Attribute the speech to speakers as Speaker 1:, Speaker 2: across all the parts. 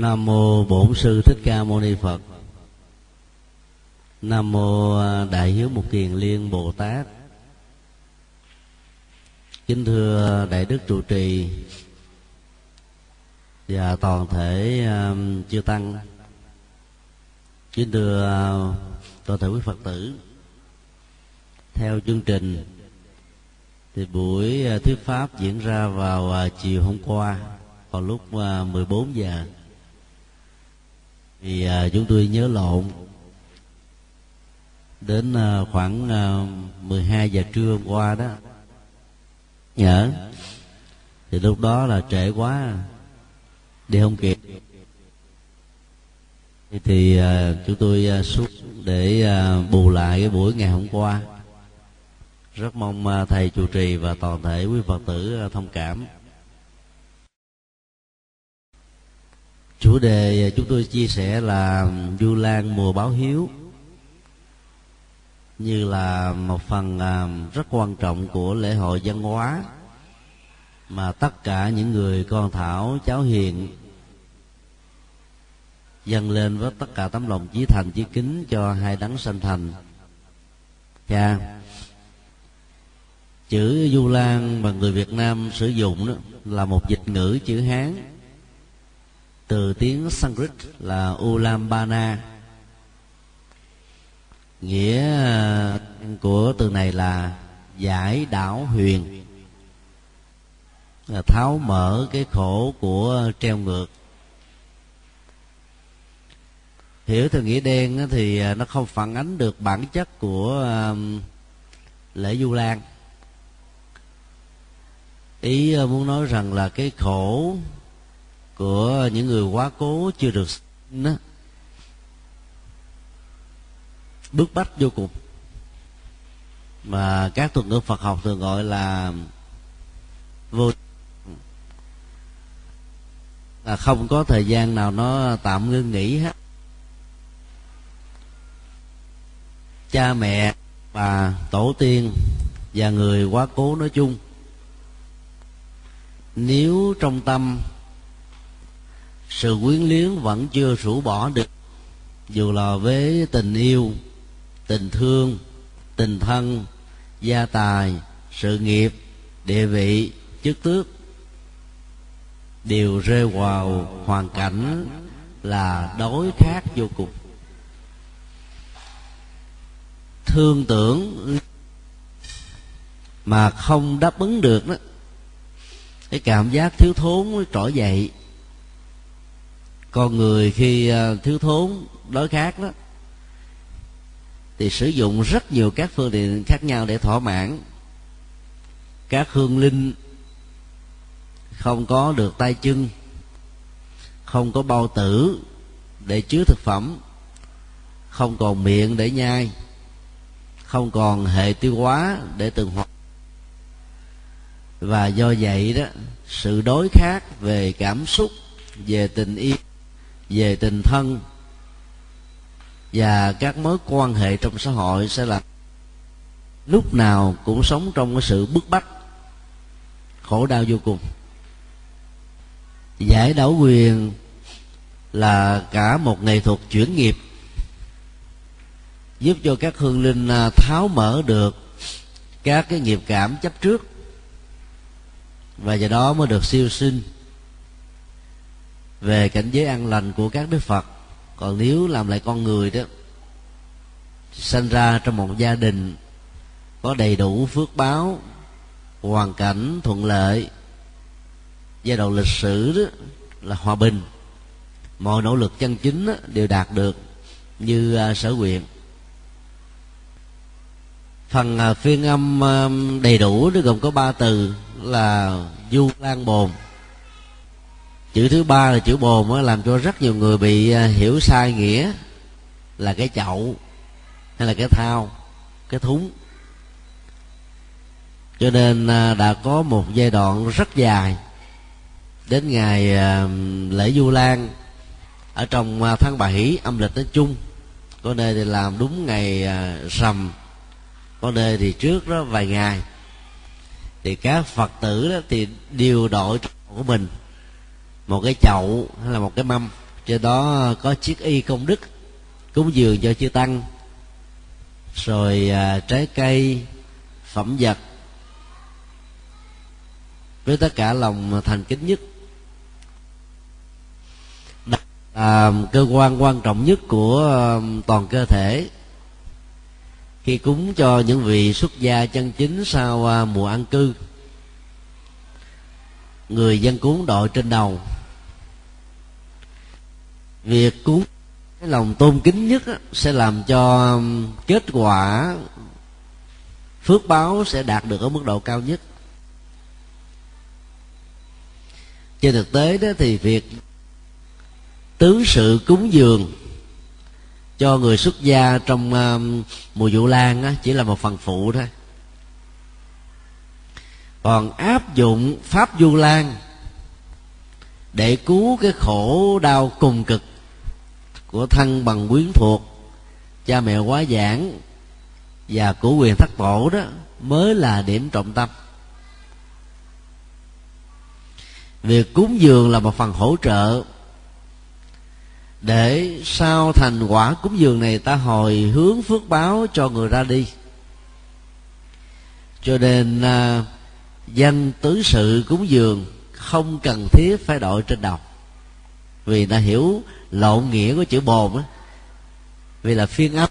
Speaker 1: nam mô bổn sư thích ca mâu ni phật. Nam mô à, đại hiếu mục kiền liên bồ tát. Kính thưa đại đức trụ trì và toàn thể uh, chư tăng. Kính thưa uh, toàn thể quý phật tử. Theo chương trình thì buổi thuyết pháp diễn ra vào chiều hôm qua vào lúc 14 giờ thì à, chúng tôi nhớ lộn. Đến à, khoảng à, 12 giờ trưa hôm qua đó. Nhớ. Thì lúc đó là trễ quá. Đi không kịp. Thì à, chúng tôi à, xuống để à, bù lại cái buổi ngày hôm qua. Rất mong à, thầy chủ trì và toàn thể quý phật tử à, thông cảm. Chủ đề à, chúng tôi chia sẻ là du lan mùa báo hiếu, như là một phần à, rất quan trọng của lễ hội văn hóa mà tất cả những người con thảo, cháu hiền dâng lên với tất cả tấm lòng chí thành, chí kính cho hai đấng sanh thành. Cha, chữ du lan mà người việt nam sử dụng đó là một dịch ngữ, chữ hán từ tiếng sanskrit là ulambana. Nghĩa ờ, của từ này là giải đảo huyền. Là tháo mở cái khổ của treo ngược. Hiểu theo nghĩa đen thì ờ, nó không phản ánh được bản chất của lễ du lan. Ý ờ, muốn nói rằng là cái khổ của những người quá cố chưa được đó, bức bách vô cùng. Mà các thuật ngữ Phật học thường gọi là vô là không có thời gian nào nó tạm ngưng nghỉ hết. Cha mẹ và tổ tiên và người quá cố nói chung. Nếu trong tâm sự quyến luyến vẫn chưa rũ bỏ được. Dù là với tình yêu, tình thương, tình thân, gia tài, sự nghiệp, địa vị, chức tước, đều rơi vào hoàn cảnh là đối khác vô cùng. Thương tưởng mà không đáp ứng được đó, cái cảm giác thiếu thốn trỗi dậy con người khi ờ, thiếu thốn đối khác đó, thì sử dụng rất nhiều các phương tiện khác nhau để thỏa mãn. Các hương linh không có được tay chân, không có bao tử để chứa thực phẩm, không còn miệng để nhai, không còn hệ tiêu hóa để từng hoạt và do vậy đó, sự đối khác về cảm xúc, về tình yêu về tình thân và các mối quan hệ trong xã hội sẽ là lúc nào cũng sống trong cái sự bức bách, khổ đau vô cùng. Giải đảo quyền là cả một nghệ thuật chuyển nghiệp, giúp cho các hương linh à, tháo mở được các cái nghiệp cảm chấp trước và do đó mới được siêu sinh về cảnh giới an lành của các đức phật. Còn nếu làm lại con người đó sinh ra trong một gia đình có đầy đủ phước báo hoàn cảnh thuận lợi giai đoạn lịch sử đó là hòa bình mọi nỗ lực chân chính đó, đều đạt được như à, sở nguyện. Phần à, phiên âm à, đầy đủ nó gồm có ba từ là du lan bồn chữ thứ ba là chữ bồn làm cho rất nhiều người bị à, hiểu sai nghĩa là cái chậu hay là cái thao cái thúng. Cho nên à, đã có một giai đoạn rất dài đến ngày à, lễ du lan ở trong tháng bảy, âm lịch nói chung. Có nơi thì làm đúng ngày rằm, có nơi thì trước đó vài ngày. Thì các phật tử đó thì điều đội của mình một cái chậu hay là một cái mâm. Trên đó có chiếc y công đức cúng dường cho chư tăng. Rồi à, trái cây phẩm vật. Với tất cả lòng thành kính nhất. Là cơ quan quan trọng nhất của à, toàn cơ thể. Khi cúng cho những vị xuất gia chân chính sau à, mùa ăn cư người dân cúng đội trên đầu việc cúng cái lòng tôn kính nhất sẽ làm cho kết quả phước báo sẽ đạt được ở mức độ cao nhất. Trên thực tế đó thì việc tứ sự cúng dường cho người xuất gia trong um, mùa vụ lan á, chỉ là một phần phụ thôi. Còn áp dụng pháp du lan để cứu cái khổ đau cùng cực của thân bằng quyến thuộc cha mẹ quá giảng và của quyền thất tổ đó mới là điểm trọng tâm. Việc cúng dường là một phần hỗ trợ để sau thành quả cúng dường này ta hồi hướng phước báo cho người ra đi. Cho nên à, danh tứ sự cúng dường không cần thiết phải đội trên đầu vì ta hiểu lộn nghĩa của chữ bồn á. Vì là phiên âm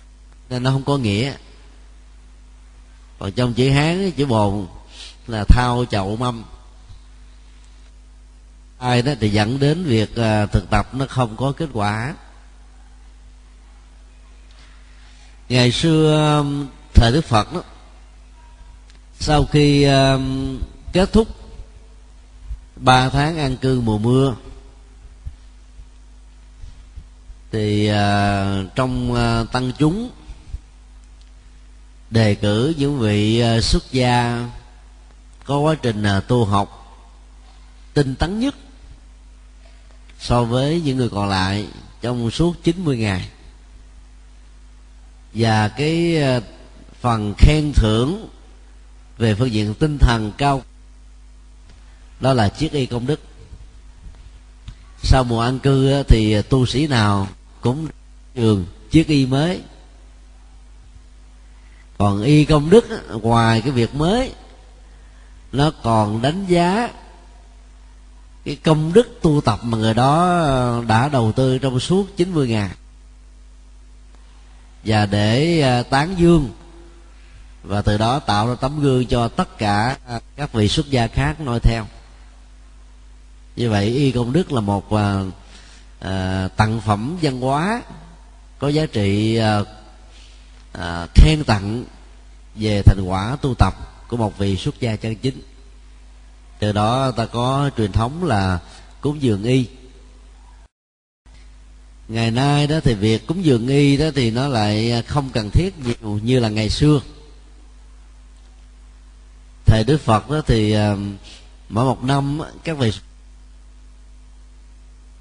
Speaker 1: nên nó không có nghĩa. Còn trong chữ hán chữ bồn là thao, chậu, mâm. Ai đó thì dẫn đến việc à, thực tập nó không có kết quả. Ngày xưa um, thời đức phật đó sau khi um, kết thúc ba tháng ăn cư mùa mưa thì uh, trong uh, tăng chúng đề cử những vị uh, xuất gia có quá trình uh, tu học tinh tấn nhất so với những người còn lại trong suốt 90 ngày. Và cái uh, phần khen thưởng về phương diện tinh thần cao đó là chiếc y công đức. Sau mùa an cư thì tu sĩ nào cũng trường chiếc y mới. Còn y công đức ngoài cái việc mới, nó còn đánh giá cái công đức tu tập mà người đó đã đầu tư trong suốt 90 ngày. Và để à, tán dương, và từ đó tạo ra tấm gương cho tất cả các vị xuất gia khác noi theo. Như vậy y công đức là một à, à, tặng phẩm văn hóa có giá trị à, à, khen tặng về thành quả tu tập của một vị xuất gia chân chính. Từ đó ta có truyền thống là cúng dường y. Ngày nay đó thì việc cúng dường y đó thì nó lại không cần thiết nhiều như là ngày xưa. Thời đức phật đó thì mỗi một năm các vị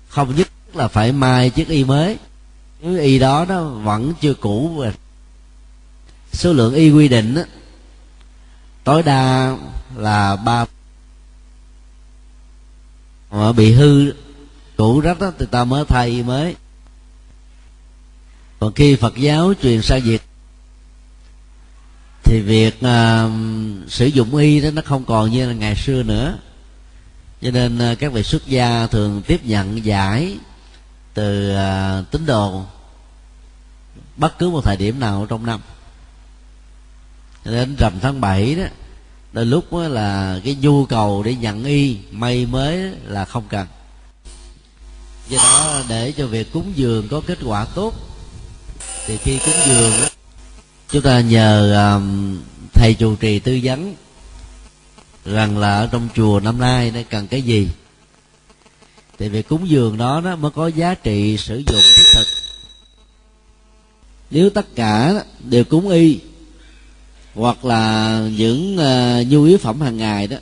Speaker 1: không nhất là phải mai chiếc y mới. Cái y đó nó vẫn chưa cũ số lượng y quy định đó, tối đa là ba mà bị hư cũ rách đó thì ta mới thay mới. Còn khi phật giáo truyền sang việt thì việc uh, sử dụng y đó nó không còn như là ngày xưa nữa. Cho nên uh, các vị xuất gia thường tiếp nhận giải từ à, tín đồ bất cứ một thời điểm nào trong năm. Đến rằm tháng 7 đó đôi lúc là cái nhu cầu để nhận y may mới là không cần. Do đó để cho việc cúng dường có kết quả tốt thì khi cúng dường chúng ta nhờ um, thầy chủ trì tư vấn rằng là ở trong chùa năm nay nó cần cái gì thì việc cúng dường đó nó mới có giá trị sử dụng thiết thực. Nếu tất cả đều cúng y hoặc là những uh, nhu yếu phẩm hàng ngày đó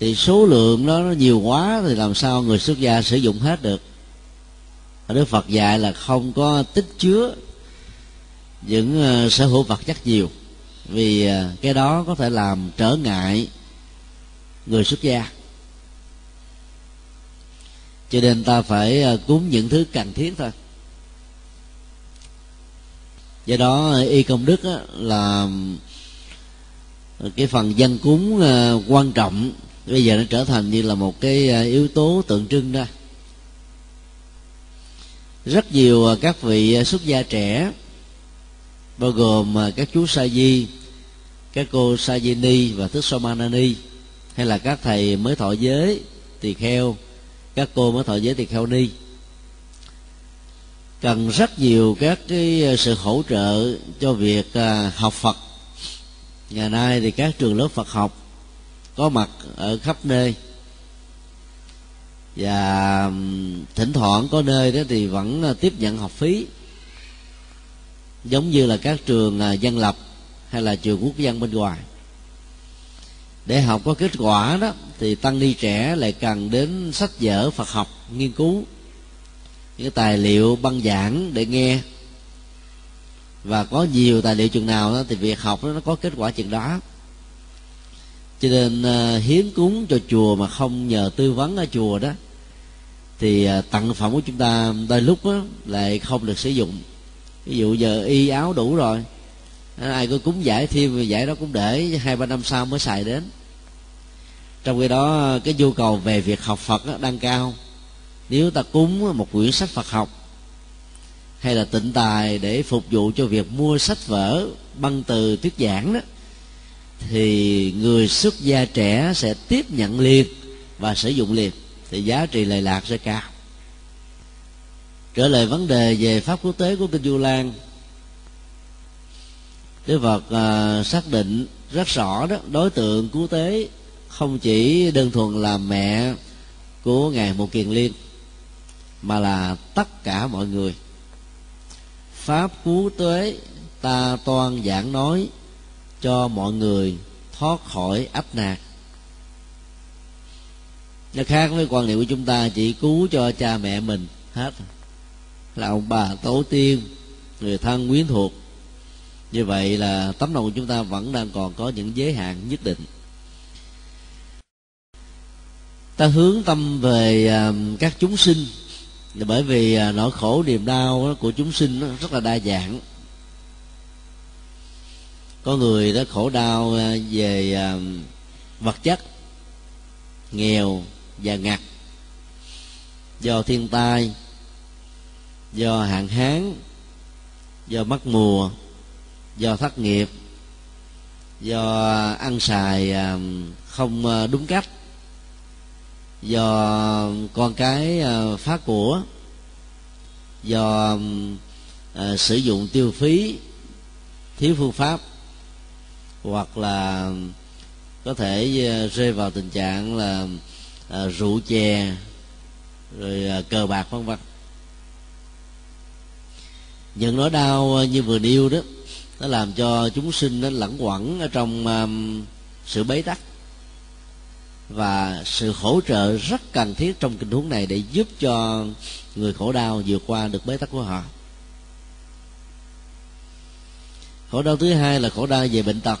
Speaker 1: thì số lượng đó nó nhiều quá thì làm sao người xuất gia sử dụng hết được? Đức Phật dạy là không có tích chứa những uh, sở hữu vật chất nhiều vì uh, cái đó có thể làm trở ngại người xuất gia cho nên ta phải à, cúng những thứ cần thiết thôi. Do đó y công đức á, là à, cái phần dân cúng à, quan trọng. Bây giờ nó trở thành như là một cái yếu tố tượng trưng ra. Rất nhiều các vị xuất gia trẻ bao gồm các chú sa di các cô sa di ni và thức somanani hay là các thầy mới thọ giới tỳ kheo các cô mới thọ giới tỳ kheo ni. Cần rất nhiều các cái ờ, sự hỗ trợ cho việc ờ, học Phật. Ngày nay thì các trường lớp Phật học có mặt ở khắp nơi. Và thỉnh thoảng có nơi đó thì vẫn ờ, tiếp nhận học phí. Giống như là các trường dân lập hay là trường quốc dân bên ngoài để học có kết quả đó thì tăng ni trẻ lại cần đến sách vở Phật học nghiên cứu. Những tài liệu băng giảng để nghe. Và có nhiều tài liệu chừng nào đó thì việc học đó, nó có kết quả chừng đó. Cho nên uh, hiến cúng cho chùa mà không nhờ tư vấn ở chùa đó thì uh, tặng phẩm của chúng ta đôi lúc đó, lại không được sử dụng. Ví dụ giờ y áo đủ rồi Ờ, ai có cúng giải thêm giải đó cũng để hai ba năm sau mới xài đến. Trong khi đó cái nhu cầu về việc học phật đó, đang cao. Nếu ta cúng một quyển sách phật học hay là tịnh tài để phục vụ cho việc mua sách vở băng từ thuyết giảng đó thì người xuất gia trẻ sẽ tiếp nhận liền và sử dụng liền thì giá trị lệ lạc sẽ cao. Trở lại vấn đề về pháp quốc tế của kinh du lan Đức Phật uh, xác định rất rõ đó đối tượng cứu tế không chỉ đơn thuần là mẹ của ngài một kiền liên mà là tất cả mọi người. Pháp cứu tế ta toan giảng nói cho mọi người thoát khỏi ách nạn nó khác với quan niệm của chúng ta chỉ cứu cho cha mẹ mình hết. Là ông bà tổ tiên người thân quyến thuộc như vậy là tấm lòng của chúng ta vẫn đang còn có những giới hạn nhất định. Ta hướng tâm về à, các chúng sinh. Bởi vì à, nỗi khổ, niềm đau của chúng sinh rất là đa dạng. Có người đó khổ đau à, về vật chất, nghèo và ngặt. Do thiên tai, do hạn hán, do mất mùa do thất nghiệp, do ăn xài à, không à, đúng cách, do con cái à, phá của, do sử dụng tiêu phí, thiếu phương pháp, hoặc là có thể rơi vào tình trạng là rượu chè, rồi cờ bạc, vân vân. Những nỗi đau như vừa nêu đó nó làm cho chúng sinh nó lẫn quẩn ở trong um, sự bế tắc. Và sự hỗ trợ rất cần thiết trong tình huống này để giúp cho người khổ đau vượt qua được bế tắc của họ. Khổ đau thứ hai là khổ đau về bệnh tật.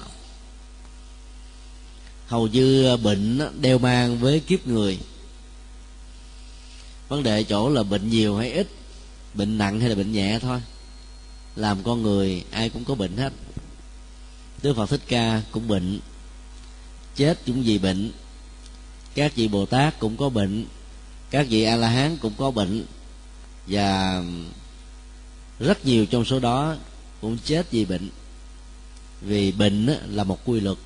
Speaker 1: Hầu như bệnh đeo mang với kiếp người. Vấn đề chỗ là bệnh nhiều hay ít? Bệnh nặng hay là bệnh nhẹ thôi? Làm con người, ai cũng có bệnh hết. Đức phật thích ca cũng bệnh. Chết cũng vì bệnh. Các vị bồ tát cũng có bệnh. Các vị a la hán cũng có bệnh. Và rất nhiều trong số đó cũng chết vì bệnh. Vì bệnh là một quy luật.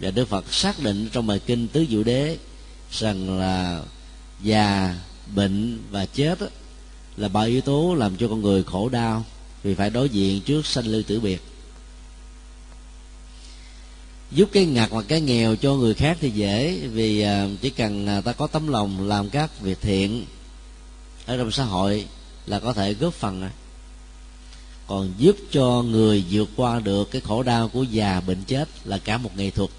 Speaker 1: Và đức phật xác định trong bài kinh tứ diệu đế rằng là già, bệnh và chết là ba yếu tố làm cho con người khổ đau vì phải đối diện trước sanh lưu tử biệt. Giúp cái ngặt hoặc cái nghèo cho người khác thì dễ, vì à, chỉ cần à, ta có tấm lòng làm các việc thiện ở trong xã hội là có thể góp phần rồi. Còn giúp cho người vượt qua được cái khổ đau của già bệnh chết là cả một nghệ thuật,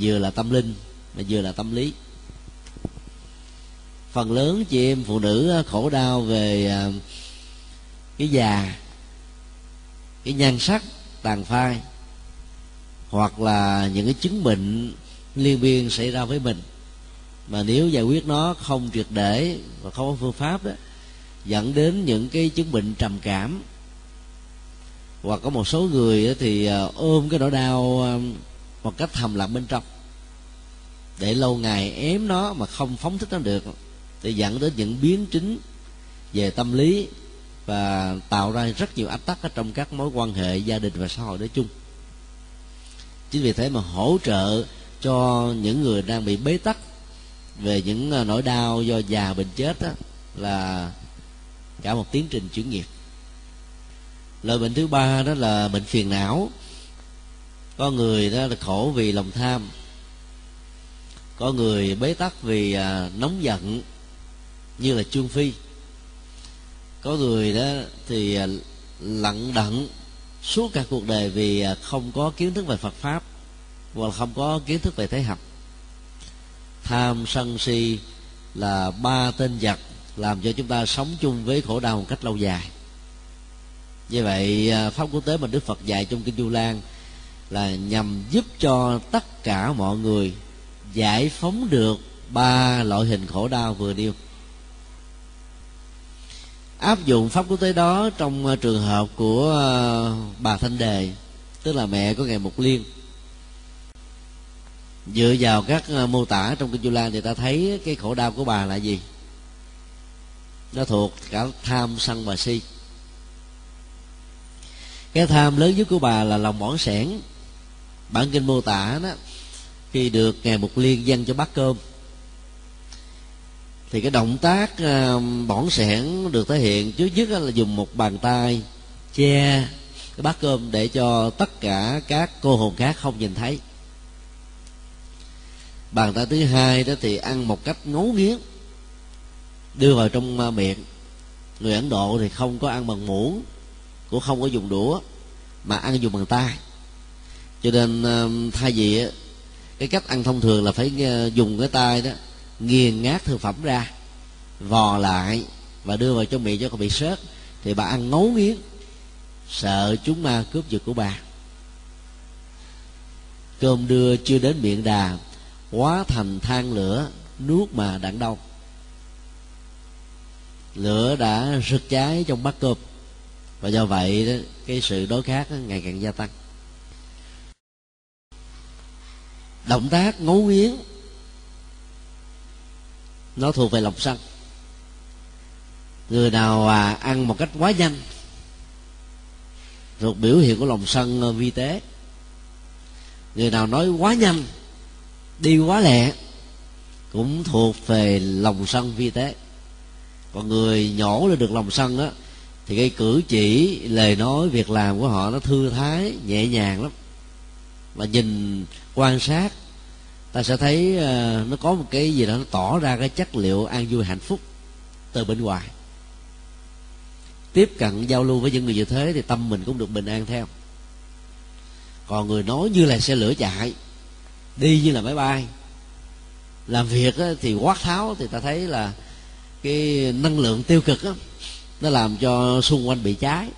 Speaker 1: vừa là tâm linh mà vừa là tâm lý. Phần lớn chị em phụ nữ à, khổ đau về cái già, cái nhan sắc tàn phai, hoặc là những cái chứng bệnh liên biên xảy ra với mình. Mà nếu giải quyết nó không triệt để và không có phương pháp đó, dẫn đến những cái chứng bệnh trầm cảm, hoặc có một số người thì à, ôm cái nỗi đau à, một cách thầm lặng bên trong, để lâu ngày ém nó mà không phóng thích nó được, thì dẫn đến những biến chứng về tâm lý và tạo ra rất nhiều áp tắc ở trong các mối quan hệ gia đình và xã hội nói chung. Chính vì thế mà hỗ trợ cho những người đang bị bế tắc về những ờ, nỗi đau do già bệnh chết đó, là cả một tiến trình chuyển nghiệp. Loại bệnh thứ ba đó là bệnh phiền não. Có người đó là khổ vì lòng tham. Có người bế tắc vì ờ, nóng giận như là trương phi có người đó thì lận lặng đận suốt cả cuộc đời vì à, không có kiến thức về Phật pháp hoặc không có kiến thức về thế học tham sân si là ba tên giặc làm cho chúng ta sống chung với khổ đau một cách lâu dài. Như vậy à, pháp quốc tế mà đức phật dạy trong kinh du lan là nhằm giúp cho tất cả mọi người giải phóng được ba loại hình khổ đau vừa nêu áp dụng pháp quốc tế đó trong ờ, trường hợp của ờ, bà thanh đề, tức là mẹ của ngài mục liên. Dựa vào các ờ, mô tả trong kinh du lan thì ta thấy cái khổ đau của bà là gì? Nó thuộc cả tham sân và si. Cái tham lớn nhất của bà là lòng bỏng sẻn. Bản kinh mô tả đó, khi được ngài mục liên dâng cho bát cơm thì cái động tác ờ, bỏng sẻn được thể hiện trước nhất là dùng một bàn tay che cái bát cơm để cho tất cả các cô hồn khác không nhìn thấy. Bàn tay thứ hai đó thì ăn một cách ngấu nghiến, đưa vào trong ờ, miệng. Người ấn độ thì không có ăn bằng muỗng, cũng không có dùng đũa, mà ăn dùng bằng tay. Cho nên ờ, thay vì cái cách ăn thông thường là phải dùng cái tay đó nghiền ngát thực phẩm ra vò lại và đưa vào trong miệng cho con bị sớt thì bà ăn ngấu nghiến sợ chúng ma cướp giật của bà. Cơm đưa chưa đến miệng đà hóa thành than lửa nuốt mà đặng đông lửa đã rực cháy trong bát cơm và do vậy đó, cái sự đối kháng ngày càng gia tăng. Động tác ngấu nghiến nó thuộc về lòng sân. Người nào à, ăn một cách quá nhanh thuộc biểu hiện của lòng sân ờ, vi tế. Người nào nói quá nhanh đi quá lẹ cũng thuộc về lòng sân vi tế. Còn người nhổ lên được lòng sân á thì cái cử chỉ lời nói việc làm của họ nó thư thái nhẹ nhàng lắm. Và nhìn quan sát ta sẽ thấy ờ, nó có một cái gì đó nó tỏ ra cái chất liệu an vui hạnh phúc từ bên ngoài. Tiếp cận giao lưu với những người như thế thì tâm mình cũng được bình an theo. Còn người nói như là xe lửa chạy đi như là máy bay. Làm việc thì quát tháo thì ta thấy là cái năng lượng tiêu cực đó, nó làm cho xung quanh bị cháy.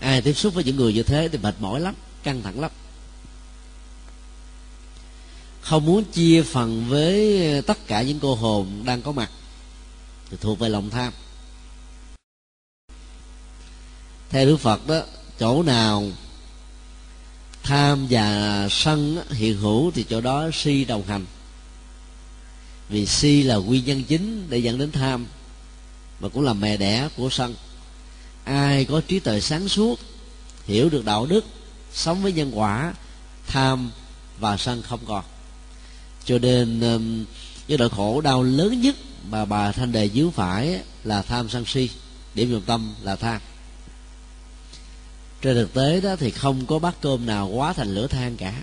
Speaker 1: Ai tiếp xúc với những người như thế thì mệt mỏi lắm căng thẳng lắm không muốn chia phần với ờ, tất cả những cô hồn đang có mặt. Thì thuộc về lòng tham. Theo đức phật đó, chỗ nào tham và sân hiện hữu thì chỗ đó si đồng hành. Vì si là nguyên nhân chính để dẫn đến tham và cũng là mẹ đẻ của sân. Ai có trí tuệ sáng suốt, hiểu được đạo đức, sống với nhân quả, tham và sân không còn cho nên um, cái nỗi khổ đau lớn nhất mà bà thanh đề dướng phải là tham sân si điểm trọng tâm là tham trên thực tế đó thì không có bát cơm nào quá thành lửa than cả.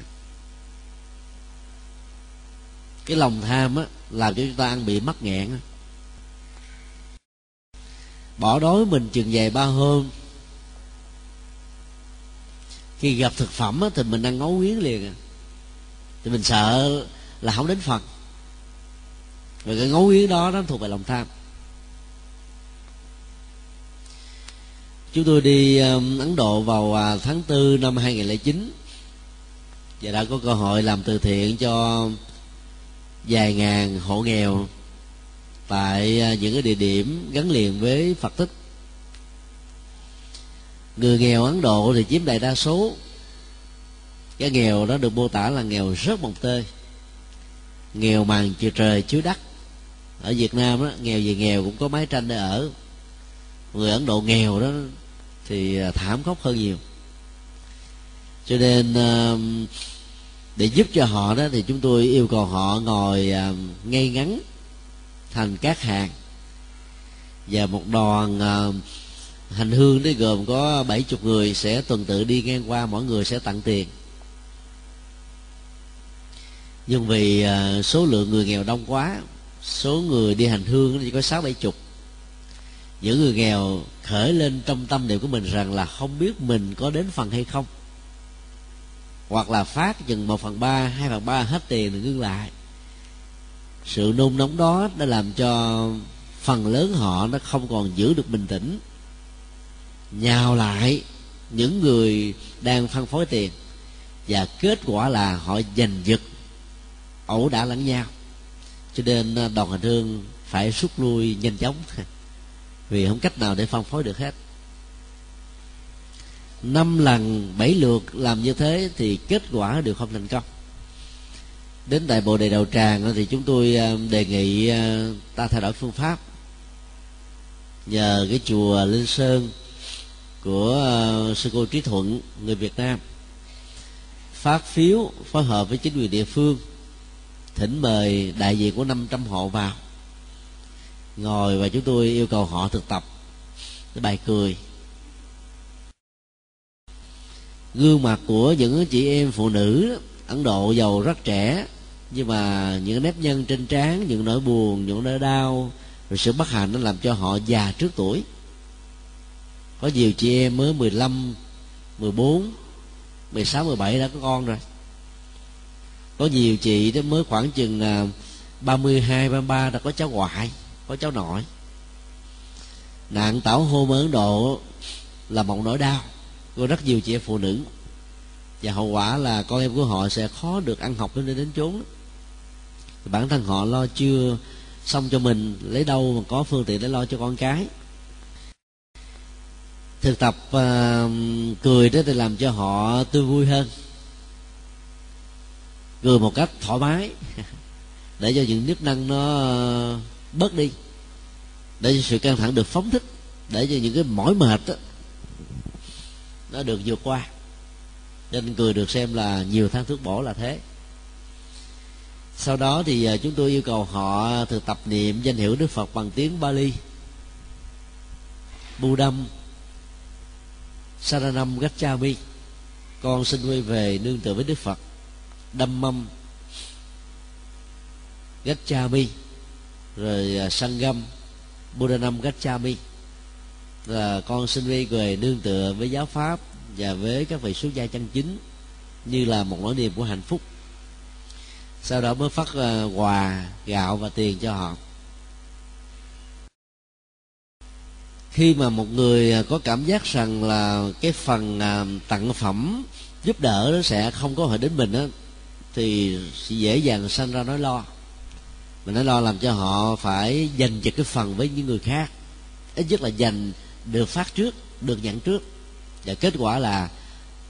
Speaker 1: Cái lòng tham á làm cho chúng ta ăn bị mắc nghẹn bỏ đói mình chừng vài ba hôm khi gặp thực phẩm á, thì mình ăn ngấu nghiến liền à. thì mình sợ là không đến phần. Và cái ngấu nghiến đó nó thuộc về lòng tham. Chúng tôi đi um, Ấn Độ vào à, tháng 4 năm 2009 và đã có cơ hội làm từ thiện cho vài ngàn hộ nghèo tại à, những cái địa điểm gắn liền với Phật tích người nghèo Ấn Độ thì chiếm đại đa số. Cái nghèo đó được mô tả là nghèo rất mồng tơi nghèo màn chiều trời chiếu đất. Ở Việt Nam đó, nghèo gì nghèo cũng có mái tranh để ở. Người Ấn Độ nghèo đó thì à, thảm khốc hơn nhiều. Cho nên à, để giúp cho họ đó thì chúng tôi yêu cầu họ ngồi à, ngay ngắn thành các hàng. Và một đoàn hành hương đấy gồm có bảy chục người sẽ tuần tự đi ngang qua mỗi người sẽ tặng tiền nhưng vì à, số lượng người nghèo đông quá, số người đi hành hương chỉ có sáu bảy chục. Những người nghèo khởi lên trong tâm niệm của mình rằng là không biết mình có đến phần hay không. Hoặc là phát chừng một phần ba, hai phần ba hết tiền rồi ngưng lại. Sự nôn nóng đó đã làm cho phần lớn họ nó không còn giữ được bình tĩnh. Nhào lại những người đang phân phối tiền. Và kết quả là họ giành giật ẩu đả lẫn nhau. Cho nên à, đoàn hành hương phải rút lui nhanh chóng. Vì không cách nào để phân phối được hết. Năm lần bảy lượt làm như thế thì kết quả đều không thành công. Đến tại bồ đề đầu tràng thì chúng tôi à, đề nghị à, ta thay đổi phương pháp. Nhờ cái chùa linh sơn của sư cô trí thuận người việt nam phát phiếu phối hợp với chính quyền địa phương thỉnh mời đại diện của 500 hộ vào. Ngồi và chúng tôi yêu cầu họ thực tập. Cái bài cười. Gương mặt của những chị em phụ nữ ấn độ giàu rất trẻ nhưng mà những nếp nhân trên trán những nỗi buồn những nỗi đau rồi sự bất hạnh nó làm cho họ già trước tuổi. Có nhiều chị em mới 15, 14, 16, 17 đã có con rồi có nhiều chị đó mới khoảng chừng 32, à, 33 đã có cháu ngoại có cháu nội. Nạn tảo hôn ở ấn độ là một nỗi đau của rất nhiều chị em phụ nữ. Và hậu quả là con em của họ sẽ khó được ăn học đến đến chốn. Bản thân họ lo chưa xong cho mình lấy đâu mà có phương tiện để lo cho con cái. Thực tập uh, cười đó thì làm cho họ tươi vui hơn cười một cách thoải mái. Để cho những nếp năng nó bớt đi. Để cho sự căng thẳng được phóng thích. Để cho những cái mỏi mệt đó, nó được vượt qua. Nên cười được xem là nhiều tháng thuốc bổ là thế. Sau đó thì à, chúng tôi yêu cầu họ thực tập niệm danh hiệu đức phật bằng tiếng bali. Budam saranam gachami con xin quay về nương tựa với đức phật đâm mâm gachami rồi à, sangam buddhanam gachami là con xin viên về nương tựa với giáo pháp và với các vị xuất gia chân chính như là một nỗi niềm của hạnh phúc. Sau đó mới phát à, quà gạo và tiền cho họ. Khi mà một người à, có cảm giác rằng là cái phần à, tặng phẩm giúp đỡ nó sẽ không có hồi đến mình đó, thì dễ dàng sanh ra nỗi lo. Mà nỗi lo làm cho họ phải dành cho cái phần với những người khác. Ít nhất là dành được phát trước, được nhận trước. Và kết quả là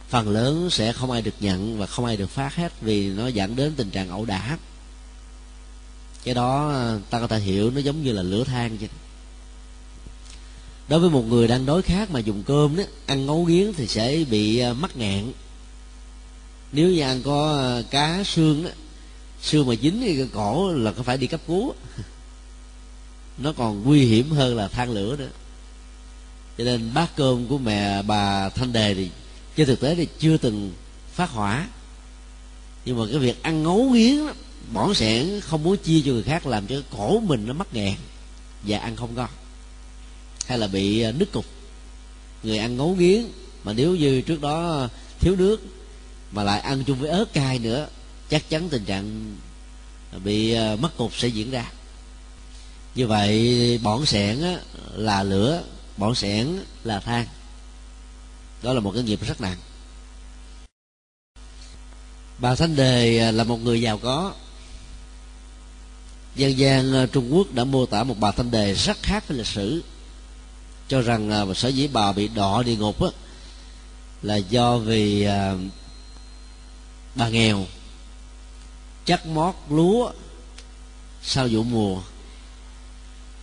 Speaker 1: phần lớn sẽ không ai được nhận và không ai được phát hết vì nó dẫn đến tình trạng ẩu đả. Cái đó, ta có thể hiểu, nó giống như là lửa than vậy. đối với một người đang đói khát mà dùng cơm đó, ăn ngấu nghiến thì sẽ bị à, mắc nghẹn nếu như ăn có ờ, cá xương đó xương mà dính cái cổ là có phải đi cấp cứu nó còn nguy hiểm hơn là than lửa nữa. Cho nên bát cơm của mẹ bà thanh đề thì trên thực tế thì chưa từng phát hỏa. Nhưng mà cái việc ăn ngấu nghiến bỏng sẻn, không muốn chia cho người khác làm cho cổ mình nó mắc nghẹn và ăn không ngon. Hay là bị ờ, nứt cục. Người ăn ngấu nghiến, mà nếu như trước đó ờ, thiếu nước mà lại ăn chung với ớt cay nữa chắc chắn tình trạng à, bị à, mất cục sẽ diễn ra. Như vậy bỏng sẻn là lửa bỏng sẻn là than. Đó là một cái nghiệp rất nặng. Bà thánh đề à, là một người giàu có. Dân gian trung quốc đã mô tả một bà thanh đề rất khác với lịch sử cho rằng sở dĩ bà bị đọa địa ngục á, là do vì bà nghèo, chắc mót lúa sau vụ mùa.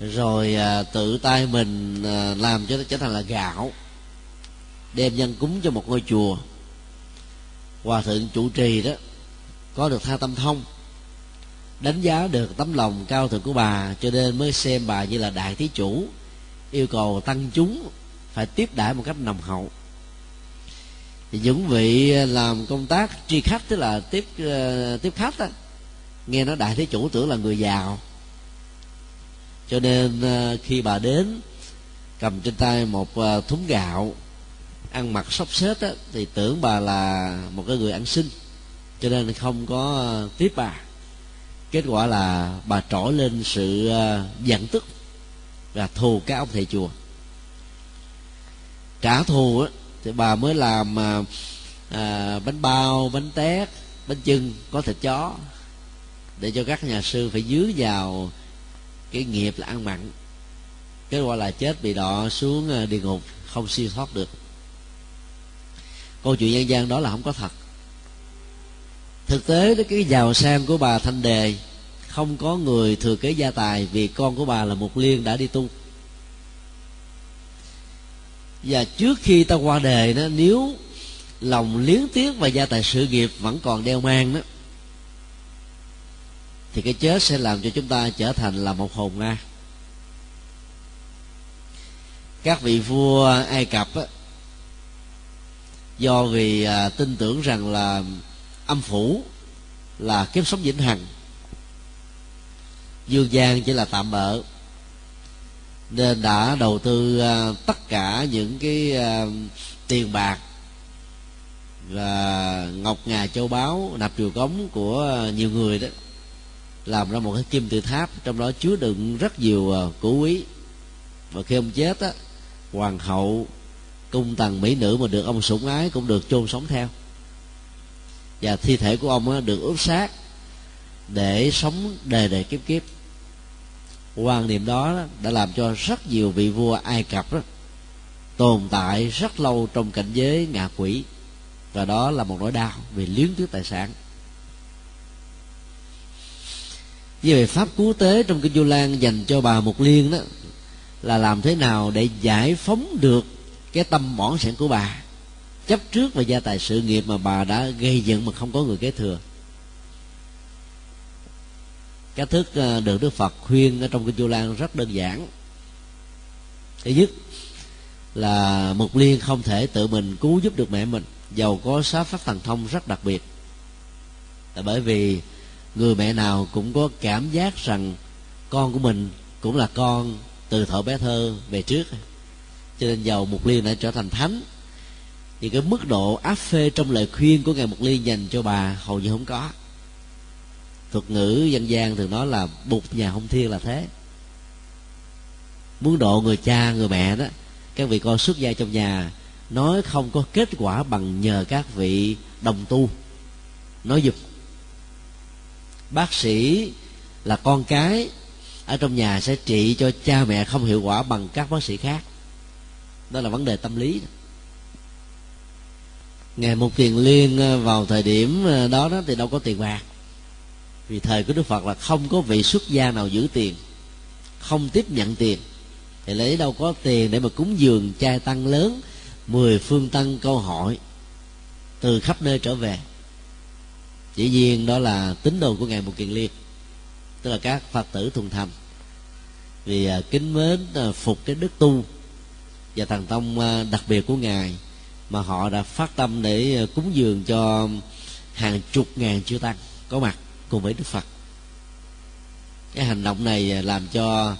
Speaker 1: Rồi à, tự tay mình à, làm cho nó trở thành là gạo, đem dân cúng cho một ngôi chùa. Hòa thượng chủ trì đó, có được tha tâm thông, đánh giá được tấm lòng cao thượng của bà, cho nên mới xem bà như là đại thí chủ, yêu cầu tăng chúng phải tiếp đãi một cách nồng hậu thì những vị ờ, làm công tác tri khách tức là tiếp uh, tiếp khách đó, nghe nói đại thế chủ tưởng là người giàu. Cho nên uh, khi bà đến cầm trên tay một uh, thúng gạo ăn mặc sốc xếp đó, thì tưởng bà là một cái người ăn xin. Cho nên không có tiếp bà. Kết quả là bà trỗi lên sự giận tức và thù các ông thầy chùa. Trả thù á, thì bà mới làm à, à, bánh bao bánh tét bánh chưng có thịt chó để cho các nhà sư phải dứa vào cái nghiệp là ăn mặn. Kết quả là chết bị đọ xuống à, địa ngục không siêu thoát được. Câu chuyện dân gian đó là không có thật. Thực tế đó cái giàu sang của bà thanh đề không có người thừa kế gia tài vì con của bà là một liên đã đi tu và trước khi ta qua đề đó nếu lòng liếng tiếc và gia tài sự nghiệp vẫn còn đeo mang đó thì cái chết sẽ làm cho chúng ta trở thành là một hồn ma. Các vị vua ai cập á, do vì à, tin tưởng rằng là âm phủ là kiếp sống vĩnh hằng dương gian chỉ là tạm bợ nên đã đầu tư à, tất cả những cái à, tiền bạc và ngọc ngà châu báu nạp triều cống của nhiều người đó, làm ra một cái kim tự tháp, trong đó chứa đựng rất nhiều à, củ quý. Và khi ông chết á, hoàng hậu, cung tần mỹ nữ mà được ông sủng ái cũng được chôn sống theo. Và thi thể của ông á, được ướp xác để sống đời đời kiếp kiếp quan niệm đó đã làm cho rất nhiều vị vua ai cập đó tồn tại rất lâu trong cảnh giới ngạ quỷ. Và đó là một nỗi đau về liếng tiếc tài sản. Như vậy pháp cứu tế trong kinh du lan dành cho bà mục liên đó là làm thế nào để giải phóng được cái tâm bỏng sẻn của bà. Chấp trước và gia tài sự nghiệp mà bà đã gây dựng mà không có người kế thừa cách thức ờ, được đức phật khuyên ở trong kinh chu lan rất đơn giản. Thứ nhất là mục liên không thể tự mình cứu giúp được mẹ mình, giàu có sát pháp thần thông rất đặc biệt. Là bởi vì người mẹ nào cũng có cảm giác rằng con của mình cũng là con từ thợ bé thơ về trước. Cho nên giàu mục liên đã trở thành thánh. Thì cái mức độ áp phê trong lời khuyên của ngài mục liên dành cho bà hầu như không có thuật ngữ dân gian thường nói là bụt nhà không thiên là thế. Muốn độ người cha, người mẹ đó, các vị con xuất gia trong nhà nói không có kết quả bằng nhờ các vị đồng tu. Nói giúp bác sĩ là con cái ở trong nhà sẽ trị cho cha mẹ không hiệu quả bằng các bác sĩ khác. Đó là vấn đề tâm lý. Ngày một tiền liên ờ, vào thời điểm ờ, đó đó thì đâu có tiền bạc vì thời của đức phật là không có vị xuất gia nào giữ tiền, không tiếp nhận tiền. Thì lấy đâu có tiền để mà cúng dường trai tăng lớn, mười phương tăng câu hỏi, từ khắp nơi trở về. Chỉ nhiên đó là tín đồ của ngài một kiền liên tức là các phật tử thuần thành. Vì à, kính mến à, phục cái đức tu và thần tông à, đặc biệt của ngài mà họ đã phát tâm để cúng dường cho hàng chục ngàn chư tăng có mặt cùng với đức phật. Cái hành động này làm cho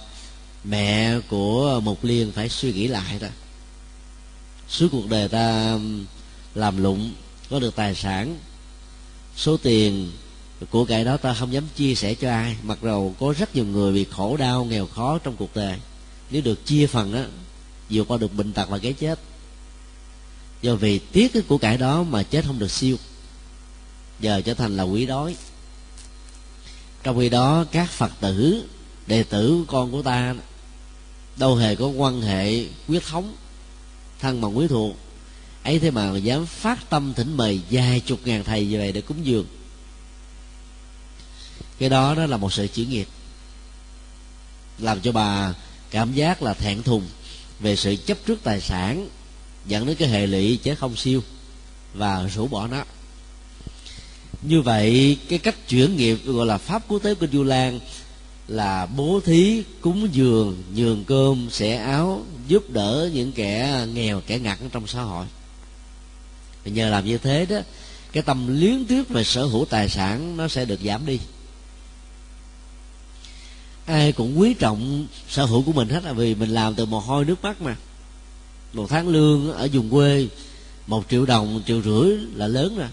Speaker 1: mẹ của mục liên phải suy nghĩ lại đó. Suốt cuộc đời ta làm lụng, có được tài sản, số tiền của cải đó ta không dám chia sẻ cho ai. Mặc dầu có rất nhiều người bị khổ đau, nghèo khó trong cuộc đời, nếu được chia phần á, vượt qua được bệnh tật và cái chết. Do vì tiếc cái của cải đó mà chết không được siêu, giờ trở thành là quý đói trong khi đó, các phật tử, đệ tử con của ta, đâu hề có quan hệ quyết thống, thân bằng quý thuộc. Ấy thế mà dám phát tâm thỉnh mời vài chục ngàn thầy về để cúng dường. Cái đó đó là một sự chuyển nghiệp. Làm cho bà cảm giác là thẹn thùng về sự chấp trước tài sản, dẫn đến cái hệ lụy chứ không siêu và rũ bỏ nó như vậy, cái cách chuyển nghiệp gọi là pháp quốc tế của du lan là bố thí, cúng dường, nhường cơm, xẻ áo, giúp đỡ những kẻ nghèo, kẻ ngặt trong xã hội. Nhờ làm như thế đó, cái tâm liếng tiếc về sở hữu tài sản nó sẽ được giảm đi. Ai cũng quý trọng sở hữu của mình hết là vì mình làm từ mồ hôi nước mắt mà. Một tháng lương ở vùng quê, một triệu đồng, một triệu rưỡi là lớn rồi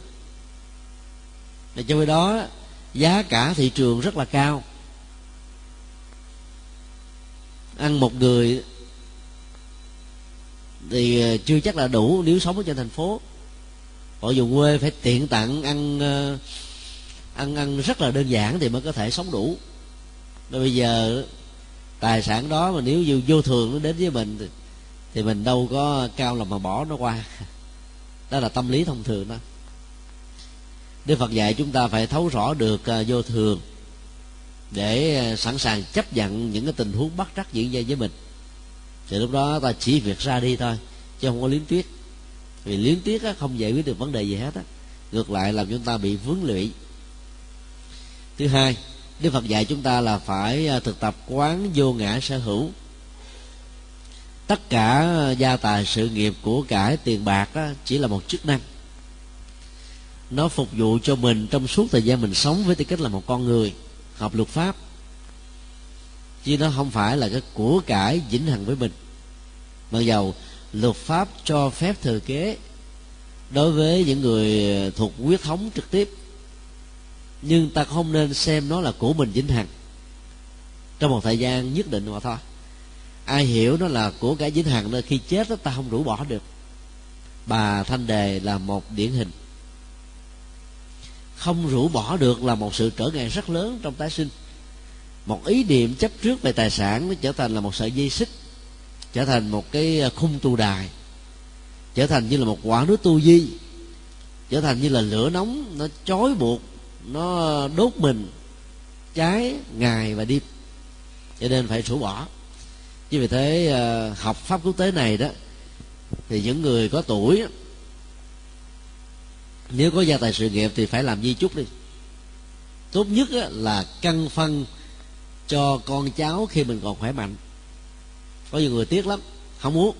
Speaker 1: và cho cái đó giá cả thị trường rất là cao. Ăn một người thì ờ, chưa chắc là đủ nếu sống ở trên thành phố. Ở vùng quê phải tiện tặng ăn ờ, ăn ăn rất là đơn giản thì mới có thể sống đủ. Và bây giờ tài sản đó mà nếu như vô thường nó đến với mình thì, thì mình đâu có cao lòng mà bỏ nó qua. Đó là tâm lý thông thường đó. Đức Phật dạy chúng ta phải thấu rõ được à, vô thường để à, sẵn sàng chấp nhận những cái tình huống bắt trắc diễn ra với mình. Thì lúc đó ta chỉ việc ra đi thôi chứ không có liếm tuyết vì liếm tuyết á, không giải quyết được vấn đề gì hết á. Ngược lại làm chúng ta bị vướng lụy. Thứ hai đức phật dạy chúng ta là phải à, thực tập quán vô ngã sở hữu. Tất cả gia tài sự nghiệp của cải tiền bạc á, chỉ là một chức năng nó phục vụ cho mình trong suốt thời gian mình sống với tư cách là một con người, học luật pháp. Chứ nó không phải là cái của cải vĩnh hằng với mình. Mặc dầu luật pháp cho phép thừa kế đối với những người thuộc huyết thống trực tiếp, nhưng ta không nên xem nó là của mình vĩnh hằng. Trong một thời gian nhất định mà thôi. Ai hiểu nó là của cải vĩnh hằng nên khi chết đó, ta không rũ bỏ được. Bà thanh đề là một điển hình không rũ bỏ được là một sự trở ngại rất lớn trong tái sinh. Một ý niệm chấp trước về tài sản nó trở thành là một sợi dây xích, trở thành một cái khung tu đài, trở thành như là một quả núi tu di, trở thành như là lửa nóng, nó chói buộc, nó đốt mình, cháy ngày và đêm. Cho nên phải rũ bỏ. Chứ vì thế à, học pháp quốc tế này đó, thì những người có tuổi nếu có gia tài sự nghiệp thì phải làm di chúc đi. Tốt nhất là căn phân cho con cháu khi mình còn khỏe mạnh. Có nhiều người tiếc lắm, không muốn.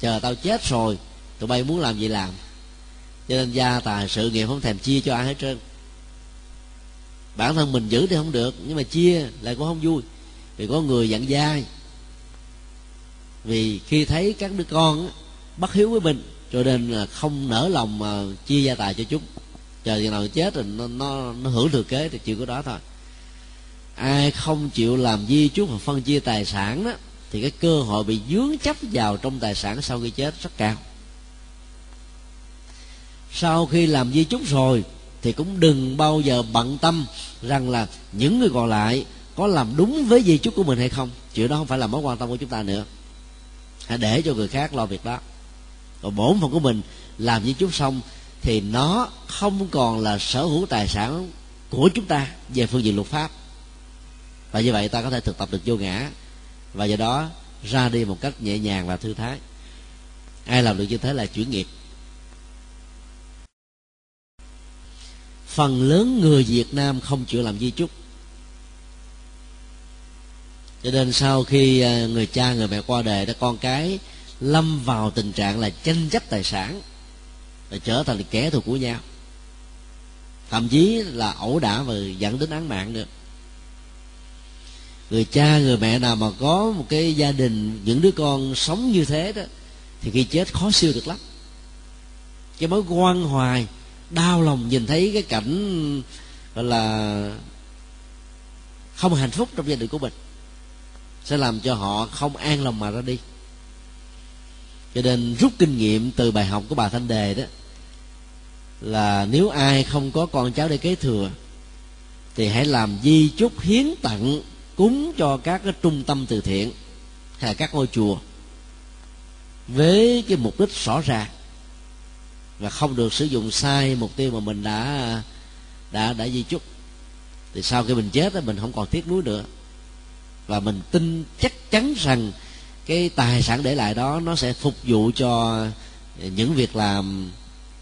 Speaker 1: Chờ tao chết rồi, tụi bay muốn làm gì làm. Cho nên gia tài sự nghiệp không thèm chia cho ai hết trơn. Bản thân mình giữ thì không được, nhưng mà chia lại cũng không vui. Vì có người dặn dai. Vì khi thấy các đứa con bất hiếu với mình cho nên là không nở lòng mà chia gia tài cho chúng. Chờ chừng nào chết rồi nó nó nó hưởng thừa kế thì chịu có đó thôi. Ai không chịu làm di chúc và phân chia tài sản đó, thì cái cơ hội bị dướng chấp vào trong tài sản sau khi chết rất cao. Sau khi làm di chúc rồi, thì cũng đừng bao giờ bận tâm rằng là những người còn lại có làm đúng với di chúc của mình hay không. Chuyện đó không phải là mối quan tâm của chúng ta nữa. Hãy để cho người khác lo việc đó còn bổn phận của mình làm di chúc xong thì nó không còn là sở hữu tài sản của chúng ta về phương diện luật pháp. Và như vậy ta có thể thực tập được vô ngã và do đó ra đi một cách nhẹ nhàng và thư thái. Ai làm được như thế là chuyển nghiệp. Phần lớn người việt nam không chịu làm di chúc cho nên sau khi à, người cha, người mẹ qua đời đó, con cái lâm vào tình trạng là tranh chấp tài sản và trở thành kẻ thù của nhau. Thậm chí là ẩu đả và dẫn đến án mạng nữa. Người cha, người mẹ nào mà có một cái gia đình, những đứa con sống như thế đó, thì khi chết khó siêu được lắm. Cái mối quan hoài, đau lòng nhìn thấy cái cảnh, gọi là, không hạnh phúc trong gia đình của mình, sẽ làm cho họ không an lòng mà ra đi cho nên rút kinh nghiệm từ bài học của bà thanh đề đó, là nếu ai không có con cháu để kế thừa, thì hãy làm di chúc hiến tặng, cúng cho các cái trung tâm từ thiện hay là các ngôi chùa với cái mục đích rõ ràng và không được sử dụng sai mục tiêu mà mình đã đã đã di chúc. Thì sau khi mình chết mình không còn tiếc nuối nữa. Và mình tin chắc chắn rằng cái tài sản để lại đó nó sẽ phục vụ cho những việc làm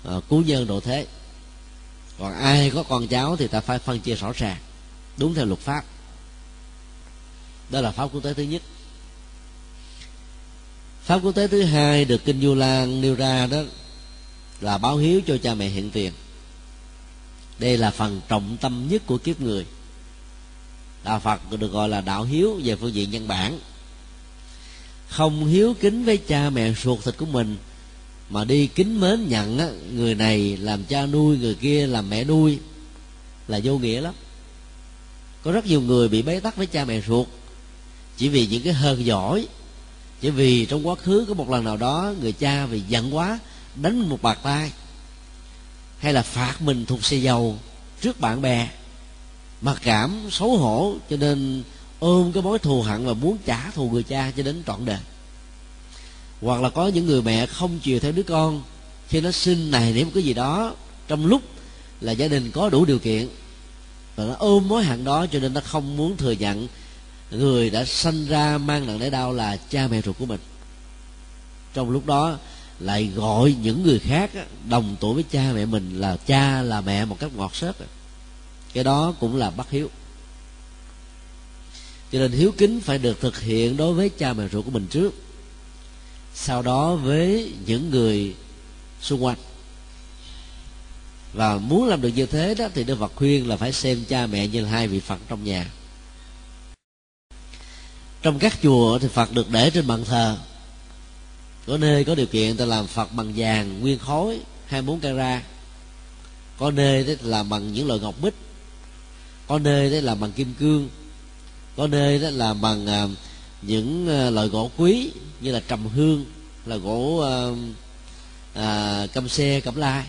Speaker 1: uh, cứu nhân độ thế. Còn ai có con cháu thì ta phải phân chia rõ ràng đúng theo luật pháp. Đó là pháp quốc tế thứ nhất. Pháp quốc tế thứ hai được kinh du lan nêu ra đó là báo hiếu cho cha mẹ hiện tiền. Đây là phần trọng tâm nhất của kiếp người. Đạo phật được gọi là đạo hiếu về phương diện nhân bản không hiếu kính với cha mẹ ruột thịt của mình mà đi kính mến nhận á, người này làm cha nuôi người kia làm mẹ nuôi là vô nghĩa lắm. Có rất nhiều người bị bế tắc với cha mẹ ruột chỉ vì những cái hơn giỏi chỉ vì trong quá khứ có một lần nào đó người cha vì giận quá đánh một bạt tay hay là phạt mình thuộc xe dầu trước bạn bè mặc cảm xấu hổ cho nên ôm cái mối thù hận và muốn trả thù người cha cho đến trọn đời. Hoặc là có những người mẹ không chiều theo đứa con, khi nó sinh này niệm cái gì đó, trong lúc là gia đình có đủ điều kiện, và nó ôm mối hận đó cho nên nó không muốn thừa nhận người đã sanh ra mang nặng nỗi đau là cha mẹ ruột của mình. Trong lúc đó lại gọi những người khác đồng tuổi với cha mẹ mình là cha là mẹ một cách ngọt xớt cái đó cũng là bất hiếu cho nên hiếu kính phải được thực hiện đối với cha mẹ ruột của mình trước. Sau đó với những người xung quanh. Và muốn làm được như thế đó thì đức phật khuyên là phải xem cha mẹ như là hai vị phật trong nhà. Trong các chùa thì phật được để trên bàn thờ. Có nơi có điều kiện ta làm phật bằng vàng, nguyên khối hai bốn carat có nơi đó làm bằng những loại ngọc bích. Có nơi đó làm bằng kim cương có nơi đó làm bằng à, những à, loại gỗ quý như là trầm hương là gỗ à, à, xe cẩm lai.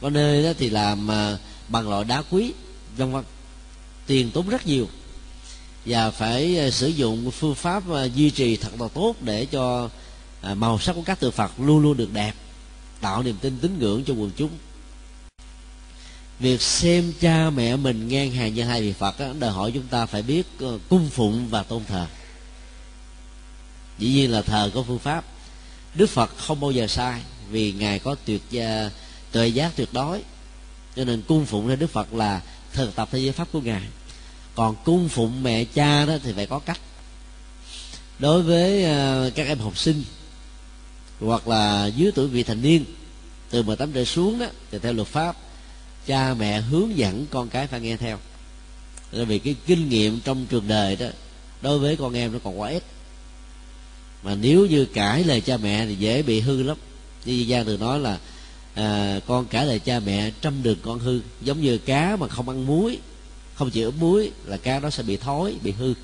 Speaker 1: Có nơi đó thì làm à, bằng loại đá quý vân vân. Tiền tốn rất nhiều. Và phải à, sử dụng phương pháp à, duy trì thật là tốt để cho à, màu sắc của các tượng Phật luôn luôn được đẹp tạo niềm tin tín ngưỡng cho quần chúng việc xem cha mẹ mình ngang hàng như hai vị Phật đó, đòi hỏi chúng ta phải biết ờ, cung phụng và tôn thờ. Dĩ nhiên là thờ có phương pháp. Đức Phật không bao giờ sai vì ngài có tuyệt uh, tuệ giác tuyệt đối. Cho nên cung phụng lên Đức Phật là thực tập theo giới pháp của ngài. Còn cung phụng mẹ cha đó thì phải có cách. Đối với ờ, các em học sinh hoặc là dưới tuổi vị thành niên từ 18 trở xuống đó thì theo luật pháp cha mẹ hướng dẫn con cái phải nghe theo. Là vì cái kinh nghiệm trong trường đời đó đối với con em nó còn quá ít. Mà nếu như cãi lời cha mẹ thì dễ bị hư lắm. Như gia từ nói là à, con cãi lời cha mẹ trăm đường con hư. Giống như cá mà không ăn muối không chịu ướp muối là cá đó sẽ bị thối bị hư.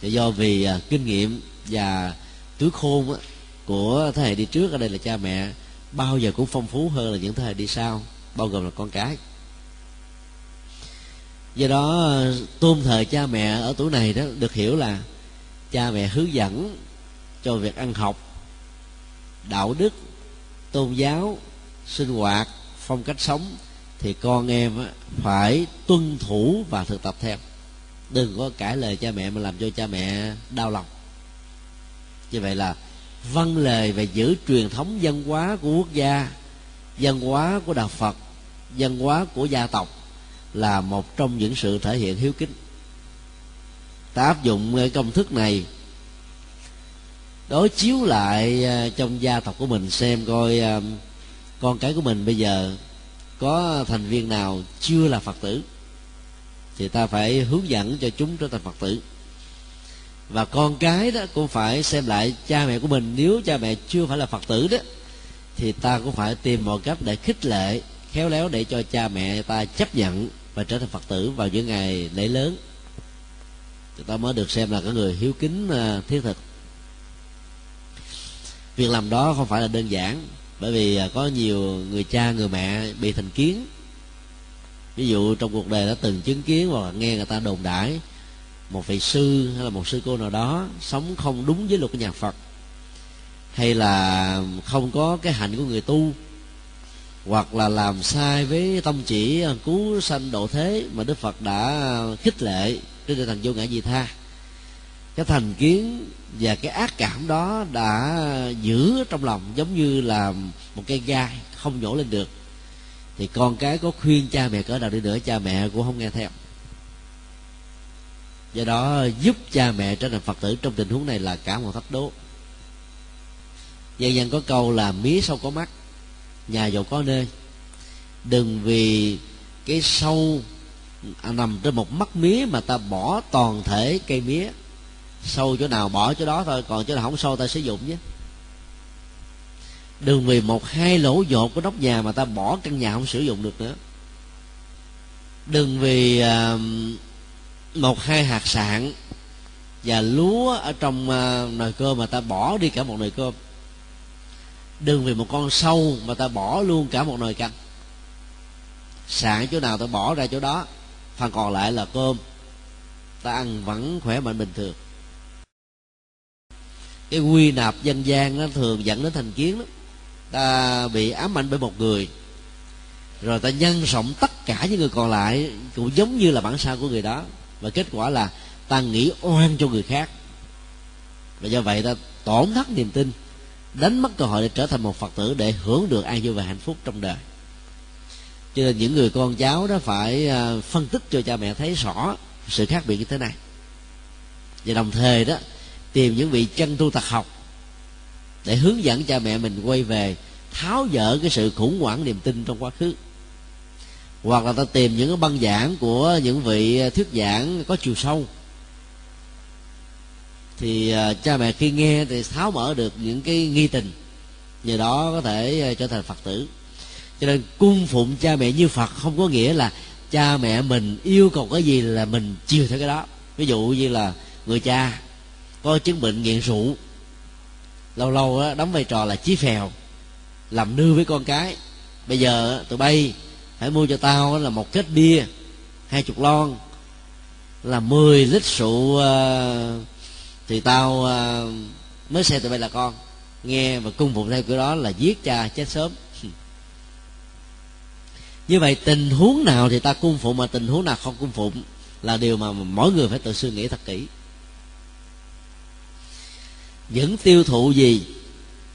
Speaker 1: Thì do vì à, kinh nghiệm và túi khôn á, của thế hệ đi trước ở đây là cha mẹ bao giờ cũng phong phú hơn là những thế hệ đi sau bao gồm là con cái. Do đó, tôn thờ cha mẹ ở tuổi này đó được hiểu là cha mẹ hướng dẫn cho việc ăn học, đạo đức, tôn giáo, sinh hoạt, phong cách sống thì con em phải tuân thủ và thực tập theo. Đừng có cãi lời cha mẹ mà làm cho cha mẹ đau lòng. Như vậy là văn lời và giữ truyền thống văn hóa của quốc gia, văn hóa của đạo phật văn hóa của gia tộc là một trong những sự thể hiện hiếu kính. Ta áp dụng ờ, công thức này, đối chiếu lại ờ, trong gia tộc của mình xem coi ờ, con cái của mình bây giờ có thành viên nào chưa là phật tử thì ta phải hướng dẫn cho chúng trở thành phật tử. Và con cái đó cũng phải xem lại cha mẹ của mình. Nếu cha mẹ chưa phải là phật tử đó, thì ta cũng phải tìm mọi cách để khích lệ khéo léo để cho cha mẹ ta chấp nhận và trở thành phật tử vào những ngày lễ lớn. Chúng ta mới được xem là cái người hiếu kính à, thiết thực. Việc làm đó không phải là đơn giản, bởi vì à, có nhiều người cha người mẹ bị thành kiến. Ví dụ trong cuộc đời đã từng chứng kiến hoặc là nghe người ta đồn đãi một vị sư hay là một sư cô nào đó sống không đúng với luật của nhà phật, hay là không có cái hạnh của người tu hoặc là làm sai với tâm chỉ à, cứu sanh độ thế mà đức phật đã khích lệ trên tinh thần vô ngã di tha. Cái thành kiến và cái ác cảm đó đã giữ trong lòng giống như là một cây gai không nhổ lên được. Thì con cái có khuyên cha mẹ cỡ nào đi nữa, cha mẹ cũng không nghe theo. Do đó giúp cha mẹ trở thành phật tử trong tình huống này là cả một thách đố. Dần dần có câu là mía sau có mắt nhà giàu có nơi đừng vì cái sâu nằm trên một mắt mía mà ta bỏ toàn thể cây mía. Sâu chỗ nào bỏ chỗ đó thôi còn chỗ nào không sâu ta sử dụng nhé. Đừng vì một hai lỗ dột của nóc nhà mà ta bỏ căn nhà không sử dụng được nữa. Đừng vì uh, một hai hạt sạn và lúa ở trong uh, nồi cơm mà ta bỏ đi cả một nồi cơm đừng vì một con sâu mà ta bỏ luôn cả một nồi canh. Sạn chỗ nào ta bỏ ra chỗ đó, phần còn lại là cơm. Ta ăn vẫn khỏe mạnh bình thường. Cái quy nạp dân gian nó thường dẫn đến thành kiến đó ta bị ám ảnh bởi một người. Rồi ta nhân rộng tất cả những người còn lại, cũng giống như là bản sao của người đó. Và kết quả là ta nghĩ oan cho người khác. Và do vậy ta tổn thất niềm tin đánh mất cơ hội để trở thành một phật tử để hưởng được an vui và hạnh phúc trong đời. Cho nên những người con cháu đó phải à, phân tích cho cha mẹ thấy rõ sự khác biệt như thế này. Và đồng thời đó, tìm những vị chân tu thật học để hướng dẫn cha mẹ mình quay về tháo dỡ cái sự khủng hoảng niềm tin trong quá khứ. Hoặc là ta tìm những cái băng giảng của những vị thuyết giảng có chiều sâu thì à, cha mẹ khi nghe thì tháo mở được những cái nghi tình. Nhờ đó có thể à, trở thành phật tử. Cho nên cung phụng cha mẹ như phật không có nghĩa là cha mẹ mình yêu cầu cái gì là mình chiều theo cái đó. Ví dụ như là người cha có chứng bệnh nghiện rượu lâu lâu đó, đóng vai trò là chí phèo làm nư với con cái. Bây giờ tụi bay phải mua cho tao là một kết bia hai chục lon là 10 lít rượu uh, thì tao uh, mới xem tụi bay là con. Nghe và cung phụng theo kiểu đó là giết cha chết sớm. Như vậy tình huống nào thì ta cung phụng mà tình huống nào không cung phụng là điều mà mỗi người phải tự suy nghĩ thật kỹ. Những tiêu thụ gì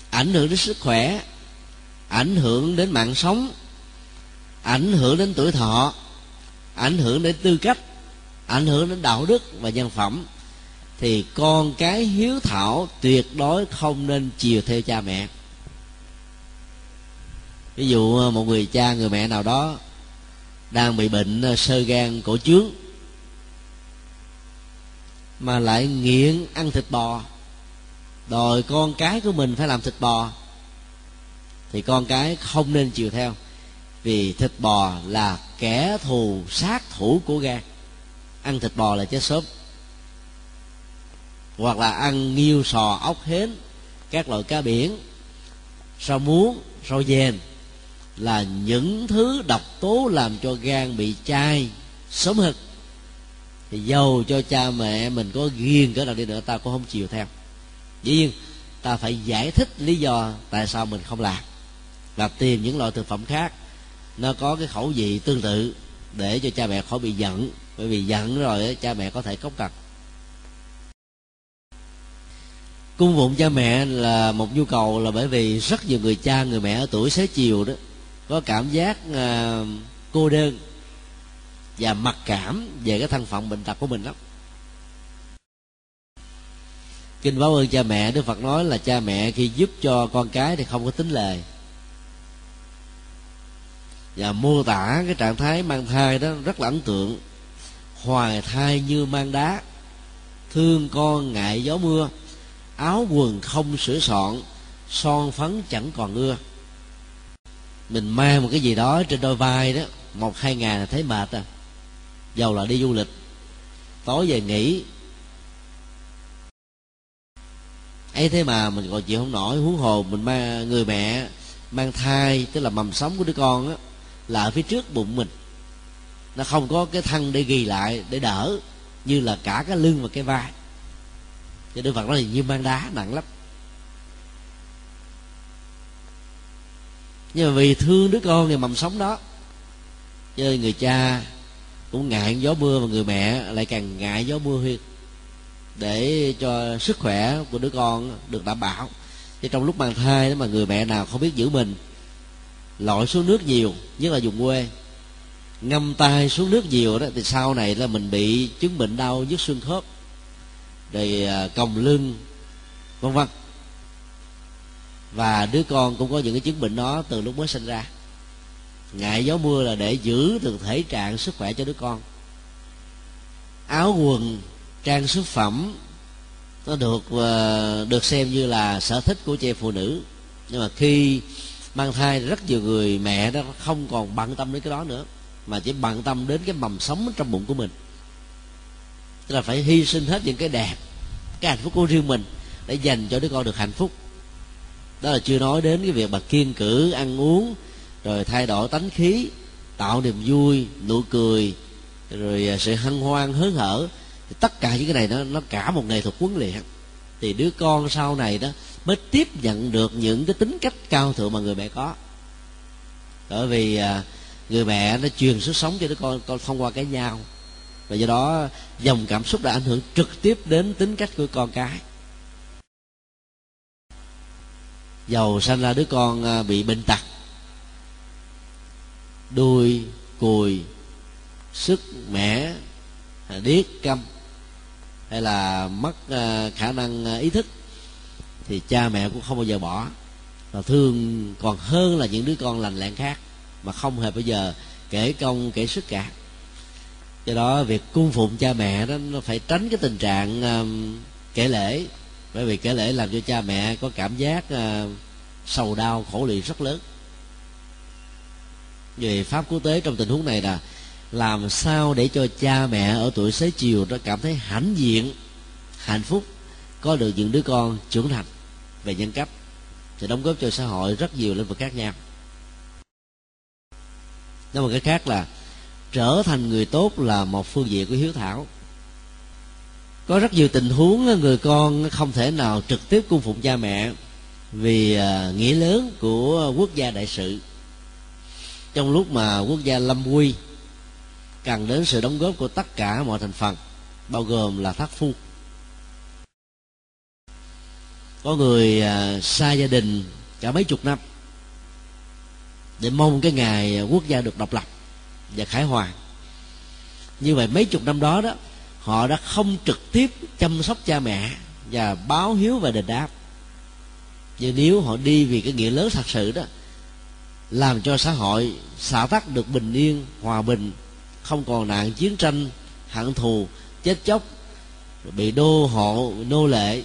Speaker 1: ảnh hưởng đến sức khỏe ảnh hưởng đến mạng sống ảnh hưởng đến tuổi thọ ảnh hưởng đến tư cách ảnh hưởng đến đạo đức và nhân phẩm thì con cái hiếu thảo tuyệt đối không nên chiều theo cha mẹ. Ví dụ ờ, một người cha, người mẹ nào đó đang bị bệnh ờ, sơ gan cổ trướng, mà lại nghiện ăn thịt bò, đòi con cái của mình phải làm thịt bò, thì con cái không nên chiều theo, vì thịt bò là kẻ thù, sát thủ của gan. Ăn thịt bò là chết sớm hoặc là ăn nghiêu sò ốc hến, các loại cá biển, rau muống, rau dền là những thứ độc tố làm cho gan bị chai sớm hực thì dầu cho cha mẹ mình có ghiền cỡ nào đi nữa, ta cũng không chịu theo. Dĩ nhiên, ta phải giải thích lý do tại sao mình không làm và tìm những loại thực phẩm khác. Nó có cái khẩu vị tương tự để cho cha mẹ khỏi bị giận. Bởi vì giận rồi cha mẹ có thể cốc cằn cung phụng cha mẹ là một nhu cầu là bởi vì rất nhiều người cha người mẹ ở tuổi xế chiều đó có cảm giác uh, cô đơn và mặc cảm về cái thân phận bệnh tật của mình lắm. Kinh báo ơn cha mẹ đức phật nói là cha mẹ khi giúp cho con cái thì không có tính lời. Và mô tả cái trạng thái mang thai đó rất là ấn tượng. Hoài thai như mang đá thương con ngại gió mưa áo quần không sửa soạn, son phấn chẳng còn ưa. Mình mang một cái gì đó trên đôi vai đó, một, hai ngày là thấy mệt à. Dầu là đi du lịch, tối về nghỉ. Ấy thế mà mình còn chịu không nổi, huống hồ mình mang, người mẹ mang thai, tức là mầm sống của đứa con á, là ở phía trước bụng mình. Nó không có cái thân để ghi lại, để đỡ, như là cả cái lưng và cái vai cho đức phật nói như mang đá, nặng lắm. Nhưng mà vì thương đứa con người mầm sống đó. Cho nên người cha cũng ngại gió mưa và người mẹ lại càng ngại gió mưa hơn. Để cho sức khỏe của đứa con được đảm bảo. Chứ trong lúc mang thai đó mà người mẹ nào không biết giữ mình, lội xuống nước nhiều, nhất là vùng quê, ngâm tay xuống nước nhiều đó, thì sau này là mình bị chứng bệnh đau nhức xương khớp rồi à, còng lưng, vân vân. Và đứa con cũng có những cái chứng bệnh đó từ lúc mới sinh ra. Ngại gió mưa là để giữ được thể trạng sức khỏe cho đứa con. Áo quần, trang sức phẩm, nó được à, được xem như là sở thích của chị phụ nữ. Nhưng mà khi mang thai rất nhiều người, mẹ đó không còn bận tâm đến cái đó nữa, mà chỉ bận tâm đến cái mầm sống trong bụng của mình tức là phải hy sinh hết những cái đẹp, cái hạnh phúc của riêng mình để dành cho đứa con được hạnh phúc. Đó là chưa nói đến cái việc mà kiên cử, ăn uống, rồi thay đổi tánh khí, tạo niềm vui, nụ cười, rồi à, sự hân hoan, hớn hở. Thì tất cả những cái này nó nó cả một nghệ thuật huấn luyện. Thì đứa con sau này đó mới tiếp nhận được những cái tính cách cao thượng mà người mẹ có. Bởi vì à, người mẹ nó truyền sức sống cho đứa con con thông qua cái nhau và do đó, dòng cảm xúc đã ảnh hưởng trực tiếp đến tính cách của con cái. Giàu sanh ra đứa con à, bị bệnh tật. Đuôi, cùi, sức, mẻ à, điếc, câm. Hay là mất à, khả năng ý thức, thì cha mẹ cũng không bao giờ bỏ. Và thương còn hơn là những đứa con lành lặn khác, mà không hề bao giờ kể công, kể sức cả do đó việc cung phụng cha mẹ đó nó phải tránh cái tình trạng um, kể lễ. Bởi vì kể lễ làm cho cha mẹ có cảm giác uh, sầu đau khổ lụy rất lớn. Về pháp quốc tế trong tình huống này là làm sao để cho cha mẹ ở tuổi xế chiều nó cảm thấy hãnh diện hạnh phúc có được những đứa con trưởng thành về nhân cách thì đóng góp cho xã hội rất nhiều lĩnh vực khác nhau. Nói một cái khác là trở thành người tốt là một phương diện của hiếu thảo. Có rất nhiều tình huống người con không thể nào trực tiếp cung phụng cha mẹ vì à, nghĩa lớn của quốc gia đại sự. Trong lúc mà quốc gia lâm quy cần đến sự đóng góp của tất cả mọi thành phần, bao gồm là thất phu. Có người à, xa gia đình cả mấy chục năm để mong cái ngày quốc gia được độc lập và khải hoàn. Như vậy mấy chục năm đó đó, họ đã không trực tiếp chăm sóc cha mẹ và báo hiếu và đền đáp. Nhưng nếu họ đi vì cái nghĩa lớn thật sự đó, làm cho xã hội xả tắc được bình yên, hòa bình, không còn nạn chiến tranh, hận thù, chết chóc, bị đô hộ, nô lệ,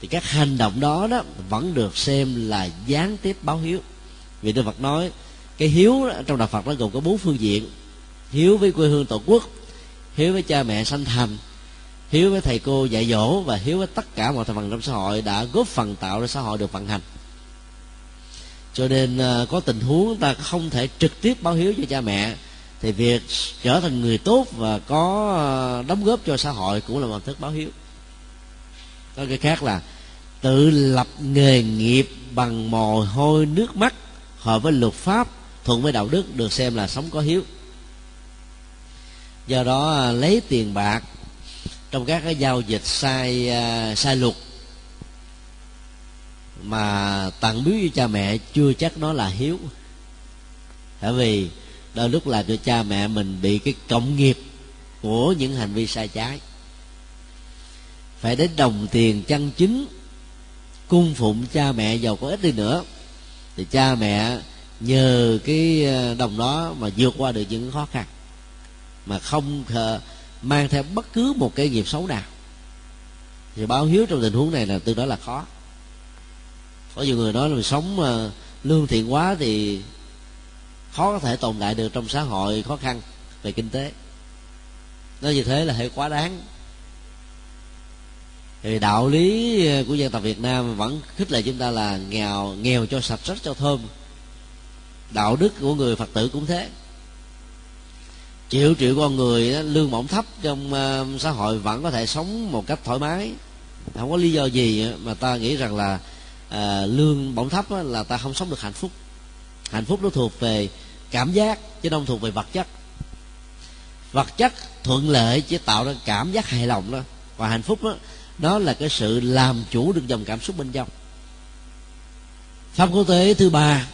Speaker 1: thì các hành động đó đó vẫn được xem là gián tiếp báo hiếu. Vì đức phật nói cái hiếu đó, trong đạo phật nó gồm có bốn phương diện. Hiếu với quê hương tổ quốc hiếu với cha mẹ sanh thành hiếu với thầy cô dạy dỗ và hiếu với tất cả mọi thành phần trong xã hội đã góp phần tạo ra xã hội được vận hành. Cho nên ờ, có tình huống ta không thể trực tiếp báo hiếu cho cha mẹ thì việc trở thành người tốt và có ờ, đóng góp cho xã hội cũng là một thức báo hiếu. Có cái khác là tự lập nghề nghiệp bằng mồ hôi nước mắt hợp với luật pháp thuận với đạo đức được xem là sống có hiếu. Do đó à, lấy tiền bạc trong các cái giao dịch sai à, sai luật mà tặng biếu cho cha mẹ chưa chắc nó là hiếu. Bởi vì đôi lúc làm cho cha mẹ mình bị cái cộng nghiệp của những hành vi sai trái. Phải đến đồng tiền chân chính, cung phụng cha mẹ giàu có ít đi nữa, thì cha mẹ nhờ cái ờ, đồng đó mà vượt qua được những khó khăn, mà không mang theo bất cứ một cái nghiệp xấu nào. Thì báo hiếu trong tình huống này là tương đối là khó. Có nhiều người nói là mình sống ờ, lương thiện quá thì khó có thể tồn tại được trong xã hội khó khăn về kinh tế. Nói như thế là hơi quá đáng. Thì đạo lý ờ, của dân tộc Việt Nam vẫn khích lệ chúng ta là nghèo nghèo cho sạch rất cho thơm đạo đức của người Phật tử cũng thế. Triệu triệu con người lương bổng thấp trong uh, xã hội vẫn có thể sống một cách thoải mái. Không có lý do gì mà ta nghĩ rằng là à, lương bổng thấp là ta không sống được hạnh phúc. Hạnh phúc nó thuộc về cảm giác chứ không thuộc về vật chất. Vật chất thuận lợi chỉ tạo ra cảm giác hài lòng đó và hạnh phúc đó nó là cái sự làm chủ được dòng cảm xúc bên trong. Pháp quốc tế thứ ba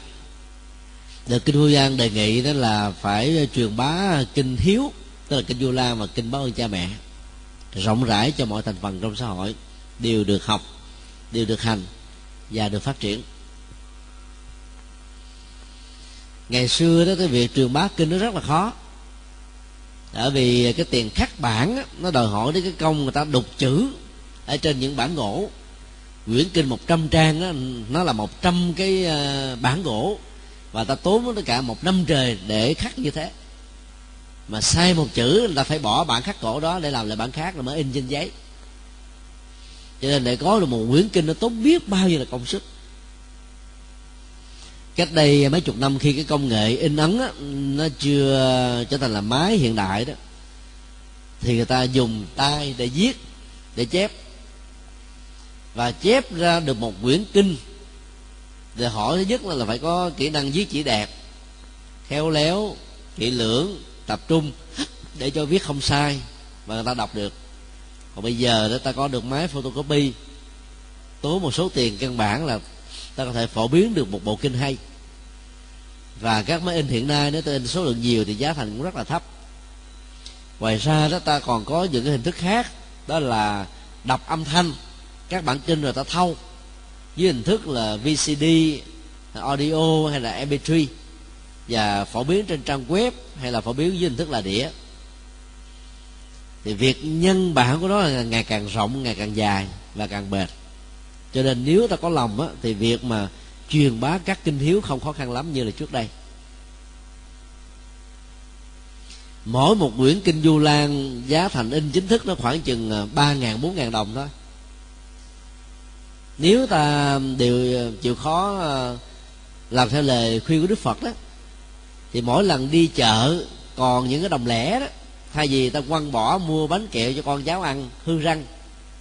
Speaker 1: được kinh vô gian đề nghị đó là phải truyền bá kinh hiếu tức là kinh vô lan và kinh báo ơn cha mẹ rộng rãi cho mọi thành phần trong xã hội đều được học đều được hành và được phát triển. Ngày xưa đó cái việc truyền bá kinh nó rất là khó. Bởi vì cái tiền khắc bản đó, nó đòi hỏi đến cái công người ta đục chữ ở trên những bản gỗ. Quyển kinh 100 trang đó, nó là 100 cái ờ, bản gỗ và ta tốn tất cả một năm trời để khắc như thế. Mà sai một chữ là phải bỏ bản khắc cổ đó để làm lại bản khác rồi mới in trên giấy. Cho nên để có được một quyển kinh nó tốn biết bao nhiêu là công sức. Cách đây mấy chục năm khi cái công nghệ in ấn á, nó chưa trở thành là máy hiện đại đó thì người ta dùng tay để viết để chép. Và chép ra được một quyển kinh thì hỏi thứ nhất là, là phải có kỹ năng viết chỉ đẹp khéo léo kỹ lưỡng tập trung để cho viết không sai và người ta đọc được. Còn bây giờ đó ta có được máy photocopy tốn một số tiền căn bản là ta có thể phổ biến được một bộ kinh hay. Và các máy in hiện nay nếu ta in số lượng nhiều thì giá thành cũng rất là thấp. Ngoài ra đó ta còn có những cái hình thức khác đó là đọc âm thanh. Các bản kinh rồi ta thâu với hình thức là VCD audio hay là MP3 và phổ biến trên trang web hay là phổ biến dưới hình thức là đĩa. Thì việc nhân bản của nó là ngày càng rộng ngày càng dài và càng bền. Cho nên nếu ta có lòng á, thì việc mà truyền bá các kinh hiếu không khó khăn lắm như là trước đây. Mỗi một quyển kinh du lan giá thành in chính thức nó khoảng chừng à, ba ngàn bốn ngàn đồng thôi nếu ta đều, chịu khó ờ, làm theo lời khuyên của đức phật đó, thì mỗi lần đi chợ còn những cái đồng lẻ đó, thay vì ta quăng bỏ mua bánh kẹo cho con cháu ăn hư răng,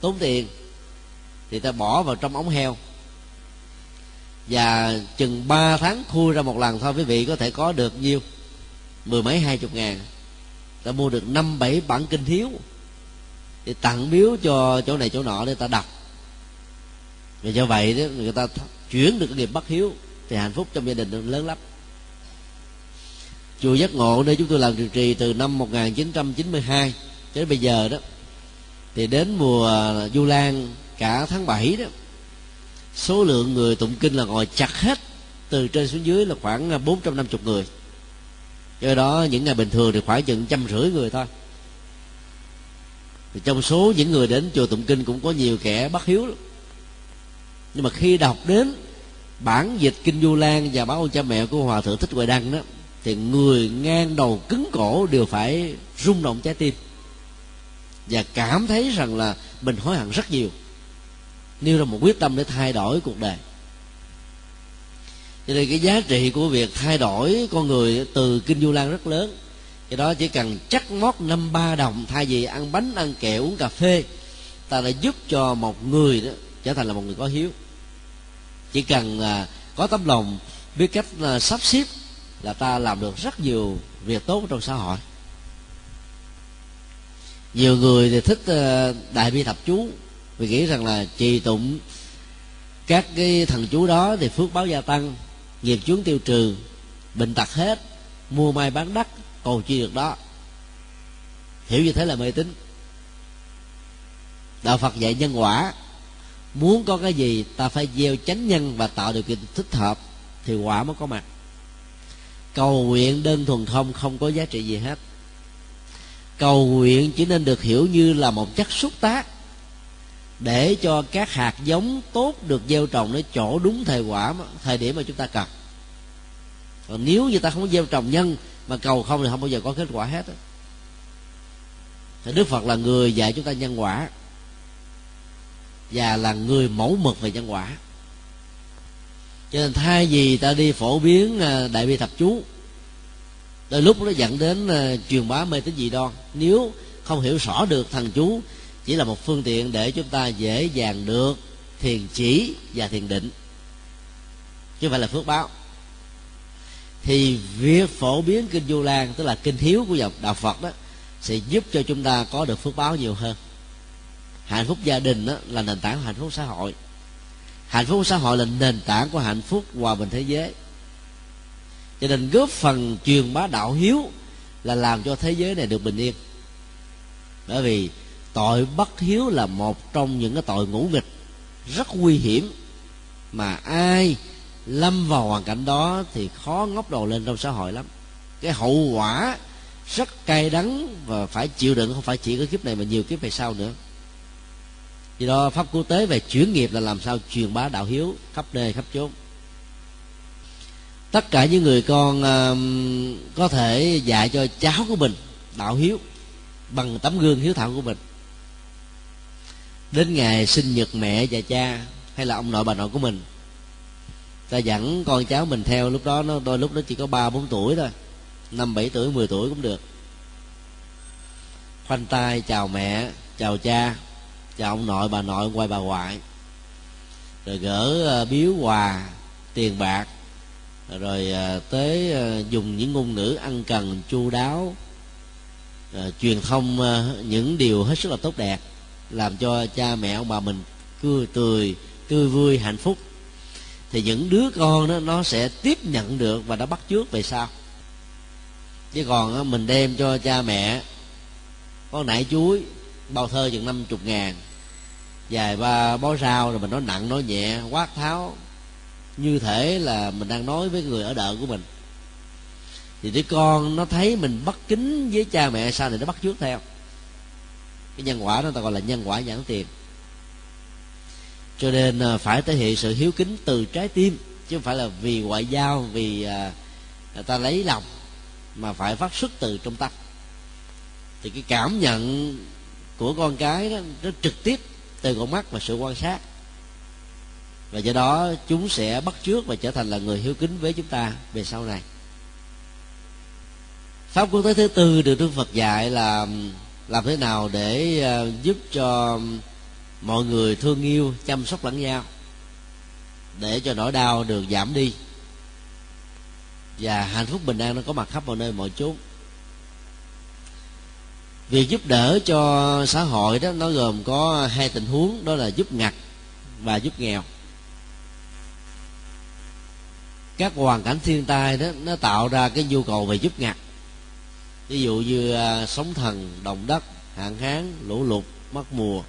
Speaker 1: tốn tiền, thì ta bỏ vào trong ống heo. Và chừng 3 tháng khui ra một lần thôi, quý vị có thể có được nhiêu? Mười mấy, hai chục ngàn. Ta mua được năm, bảy bản kinh thiếu, thì tặng biếu cho chỗ này chỗ nọ để ta đọc vì do vậy đó, người ta chuyển được cái nghiệp bất hiếu thì hạnh phúc trong gia đình lớn lắm. Chùa giác ngộ nơi chúng tôi làm trụ trì từ năm 1992 cho đến bây giờ đó, thì đến mùa du lan cả tháng 7 đó, số lượng người tụng kinh là ngồi chặt hết, từ trên xuống dưới là khoảng 450 người. Do đó những ngày bình thường thì khoảng chừng trăm rưỡi người thôi. Thì trong số những người đến chùa tụng kinh cũng có nhiều kẻ bất hiếu lắm nhưng mà khi đọc đến bản dịch kinh du lan và báo ơn cha mẹ của hòa thượng thích huệ đăng đó, thì người ngang đầu cứng cổ đều phải rung động trái tim. Và cảm thấy rằng là mình hối hận rất nhiều. Nêu ra một quyết tâm để thay đổi cuộc đời. Cho nên cái giá trị của việc thay đổi con người từ kinh du lan rất lớn. Do đó chỉ cần chắc mót năm ba đồng, thay vì ăn bánh, ăn kẹo, uống cà phê, ta đã giúp cho một người đó trở thành là một người có hiếu chỉ cần là có tấm lòng biết cách à, sắp xếp là ta làm được rất nhiều việc tốt trong xã hội. Nhiều người thì thích à, đại bi thập chú. Vì nghĩ rằng là trì tụng các cái thần chú đó thì phước báo gia tăng, nghiệp chướng tiêu trừ, bệnh tật hết, mua may bán đắt, cầu chi được đó. Hiểu như thế là mê tín. Đạo phật dạy nhân quả muốn có cái gì, ta phải gieo chánh nhân và tạo điều kiện thích hợp, thì quả mới có mặt. Cầu nguyện đơn thuần không không có giá trị gì hết. Cầu nguyện chỉ nên được hiểu như là một chất xúc tác, để cho các hạt giống tốt được gieo trồng nó chỗ đúng thời quả, thời điểm mà chúng ta cần. Còn nếu như ta không có gieo trồng nhân, mà cầu không thì không bao giờ có kết quả hết thì đức phật là người dạy chúng ta nhân quả và là người mẫu mực về nhân quả. Cho nên thay vì ta đi phổ biến à, đại bi thập chú, đôi lúc nó dẫn đến à, truyền bá mê tín dị đoan. Nếu không hiểu rõ được thần chú, chỉ là một phương tiện để chúng ta dễ dàng được thiền chỉ và thiền định, chứ không phải là phước báo. Thì việc phổ biến kinh du lan, tức là kinh thiếu của dòng đạo phật đó, sẽ giúp cho chúng ta có được phước báo nhiều hơn hạnh phúc gia đình đó là nền tảng của hạnh phúc xã hội. Hạnh phúc xã hội là nền tảng của hạnh phúc hòa bình thế giới. Cho nên góp phần truyền bá đạo hiếu là làm cho thế giới này được bình yên. Bởi vì tội bất hiếu là một trong những cái tội ngũ nghịch rất nguy hiểm mà ai lâm vào hoàn cảnh đó thì khó ngóc đầu lên trong xã hội lắm. Cái hậu quả rất cay đắng và phải chịu đựng, không phải chỉ có kiếp này mà nhiều kiếp về sau nữa vì đó pháp quốc tế về chuyển nghiệp là làm sao truyền bá đạo hiếu khắp nơi khắp chốn. Tất cả những người con uh, có thể dạy cho cháu của mình đạo hiếu bằng tấm gương hiếu thảo của mình. Đến ngày sinh nhật mẹ và cha hay là ông nội bà nội của mình ta dẫn con cháu mình theo. Lúc đó nó đôi lúc nó chỉ có ba bốn tuổi thôi. Năm bảy tuổi mười tuổi cũng được. Khoanh tay chào mẹ chào cha chào ông nội, bà nội quay bà ngoại. Rồi gỡ ờ, biếu quà, tiền bạc. Rồi ờ, tới ờ, dùng những ngôn ngữ ăn cần, chu đáo. Truyền thông những điều hết sức là tốt đẹp, làm cho cha mẹ ông bà mình cười tươi tươi vui, hạnh phúc. Thì những đứa con đó, nó sẽ tiếp nhận được và nó bắt chước về sau. Chứ còn mình đem cho cha mẹ, con nải chuối, bao thơ chừng năm chục ngàn vài ba bó rau, rồi mình nói nặng, nói nhẹ, quát tháo. Như thể là mình đang nói với người ở đợ của mình. Thì đứa con nó thấy mình bất kính với cha mẹ, sao thì nó bắt chước theo? Cái nhân quả đó ta gọi là nhân quả nhãn tiền. Cho nên à, phải thể hiện sự hiếu kính từ trái tim, chứ không phải là vì ngoại giao, vì à, người ta lấy lòng, mà phải phát xuất từ trong tâm. Thì cái cảm nhận của con cái đó, nó trực tiếp từ con mắt và sự quan sát. Và do đó, chúng sẽ bắt trước và trở thành là người hiếu kính với chúng ta về sau này. Pháp quốc tế thứ tư được đức phật dạy là, làm thế nào để ờ, giúp cho mọi người thương yêu, chăm sóc lẫn nhau, để cho nỗi đau được giảm đi. Và hạnh phúc bình an nó có mặt khắp mọi nơi, mọi chốn việc giúp đỡ cho xã hội đó, nó gồm có hai tình huống, đó là giúp ngặt và giúp nghèo. Các hoàn cảnh thiên tai đó, nó tạo ra cái nhu cầu về giúp ngặt. Ví dụ như à, sóng thần, động đất, hạn hán, lũ lụt, mất mùa,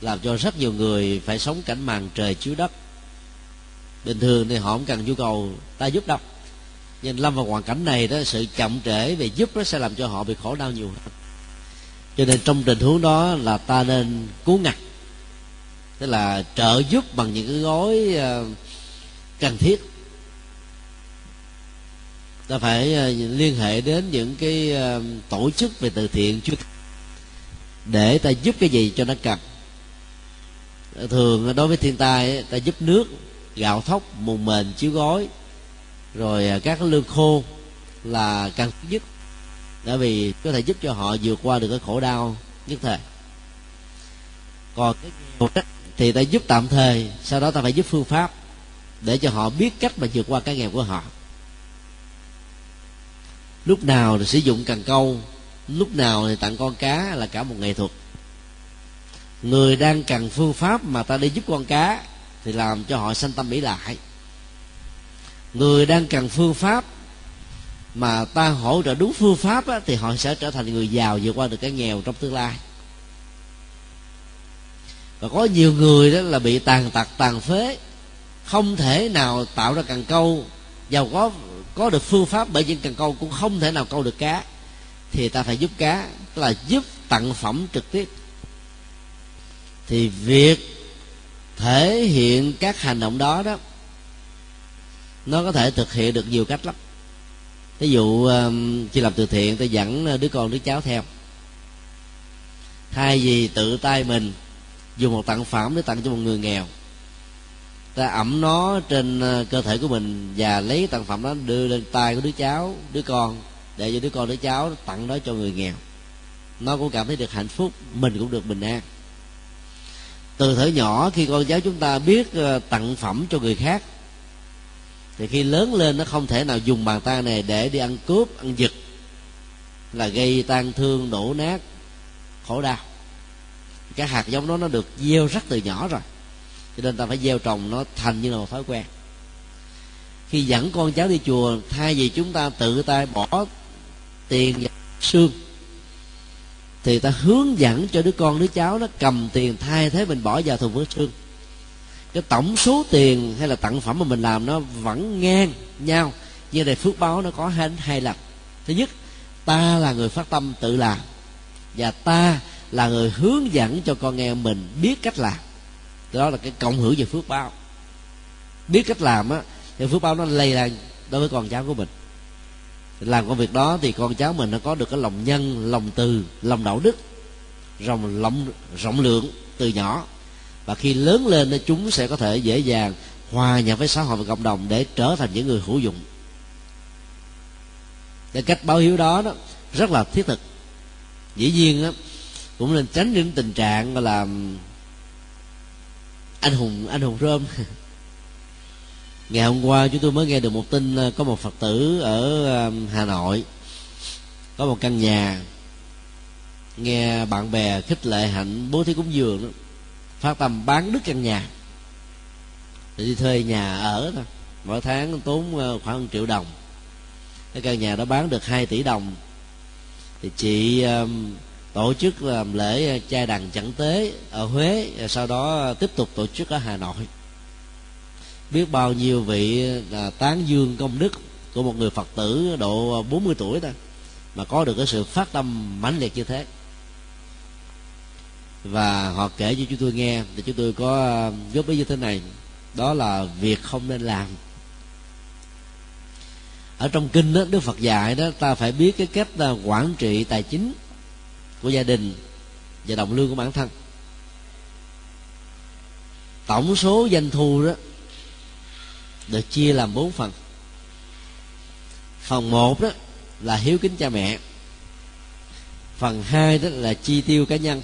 Speaker 1: làm cho rất nhiều người phải sống cảnh màn trời chiếu đất. Bình thường thì họ không cần nhu cầu ta giúp đâu nhưng lâm vào hoàn cảnh này đó, sự chậm trễ về giúp nó sẽ làm cho họ bị khổ đau nhiều hơn. Cho nên trong tình huống đó là ta nên cứu ngặt. Tức là trợ giúp bằng những cái gói ờ, cần thiết. Ta phải ờ, liên hệ đến những cái ờ, tổ chức về từ thiện chưa? Để ta giúp cái gì cho nó cần. Thường đối với thiên tai ta giúp nước, gạo thóc, mùng mền, chiếu gói rồi à, các lương khô là cần nhất bởi vì có thể giúp cho họ vượt qua được cái khổ đau nhất thời. Còn cái nghèo thì ta giúp tạm thời, sau đó ta phải giúp phương pháp để cho họ biết cách mà vượt qua cái nghèo của họ. Lúc nào thì sử dụng cần câu, lúc nào thì tặng con cá là cả một nghệ thuật. Người đang cần phương pháp mà ta đi giúp con cá thì làm cho họ sanh tâm mỹ lại người đang cần phương pháp mà ta hỗ trợ đúng phương pháp á, thì họ sẽ trở thành người giàu vượt qua được cái nghèo trong tương lai. Và có nhiều người đó là bị tàn tật tàn phế không thể nào tạo ra cần câu giàu có có được phương pháp bởi những cần câu cũng không thể nào câu được cá. Thì ta phải giúp cá tức là giúp tặng phẩm trực tiếp. Thì việc thể hiện các hành động đó đó nó có thể thực hiện được nhiều cách lắm. Ví dụ um, khi làm từ thiện, tôi dẫn uh, đứa con, đứa cháu theo. Thay vì tự tay mình dùng một tặng phẩm để tặng cho một người nghèo, ta ẩm nó trên uh, cơ thể của mình và lấy tặng phẩm đó đưa lên tay của đứa cháu, đứa con, để cho đứa con, đứa cháu tặng đó cho người nghèo. Nó cũng cảm thấy được hạnh phúc, mình cũng được bình an. Từ thời nhỏ, khi con cháu chúng ta biết uh, tặng phẩm cho người khác thì khi lớn lên nó không thể nào dùng bàn tay này để đi ăn cướp, ăn giật, là gây tan thương, đổ nát, khổ đau. Cái hạt giống đó nó được gieo rắc từ nhỏ rồi. Cho nên ta phải gieo trồng nó thành như là một thói quen. Khi dẫn con cháu đi chùa, thay vì chúng ta tự tay bỏ tiền và xương, thì ta hướng dẫn cho đứa con, đứa cháu nó cầm tiền thay thế mình bỏ vào thùng với xương cái tổng số tiền hay là tặng phẩm mà mình làm nó vẫn ngang nhau. Như đề phước báo nó có hai hai lần. Thứ nhất, ta là người phát tâm tự làm. Và ta là người hướng dẫn cho con em mình biết cách làm. Đó là cái cộng hưởng về phước báo. Biết cách làm á, thì phước báo nó lây lan đối với con cháu của mình. Làm công việc đó thì con cháu mình nó có được cái lòng nhân, lòng từ, lòng đạo đức rộng lòng rộng lượng từ nhỏ và khi lớn lên thì chúng sẽ có thể dễ dàng hòa nhập với xã hội và cộng đồng để trở thành những người hữu dụng. Cái cách báo hiếu đó đó rất là thiết thực. Dĩ nhiên đó, cũng nên tránh những tình trạng gọi là anh hùng anh hùng rơm ngày hôm qua chúng tôi mới nghe được một tin ờ, có một phật tử ở ờ, hà nội có một căn nhà nghe bạn bè khích lệ hạnh bố thí cúng dường đó phát tâm bán đứt căn nhà. Để đi thuê nhà ở thôi. Mỗi tháng tốn ờ, khoảng 1 triệu đồng. Cái căn nhà đó bán được 2 tỷ đồng. Thì chị um, tổ chức làm lễ ờ, trai đàn chẳng tế ở huế sau đó ờ, tiếp tục tổ chức ở hà nội. Biết bao nhiêu vị là tán dương công đức của một người phật tử độ 40 tuổi ta mà có được cái sự phát tâm mãnh liệt như thế và họ kể cho chúng tôi nghe, thì chúng tôi có um, góp ý như thế này. Đó là việc không nên làm. Ở trong kinh đó, đức phật dạy đó, ta phải biết cái cách là quản trị tài chính của gia đình và đồng lương của bản thân. Tổng số doanh thu đó, được chia làm bốn phần. Phần một đó là hiếu kính cha mẹ. Phần hai đó là chi tiêu cá nhân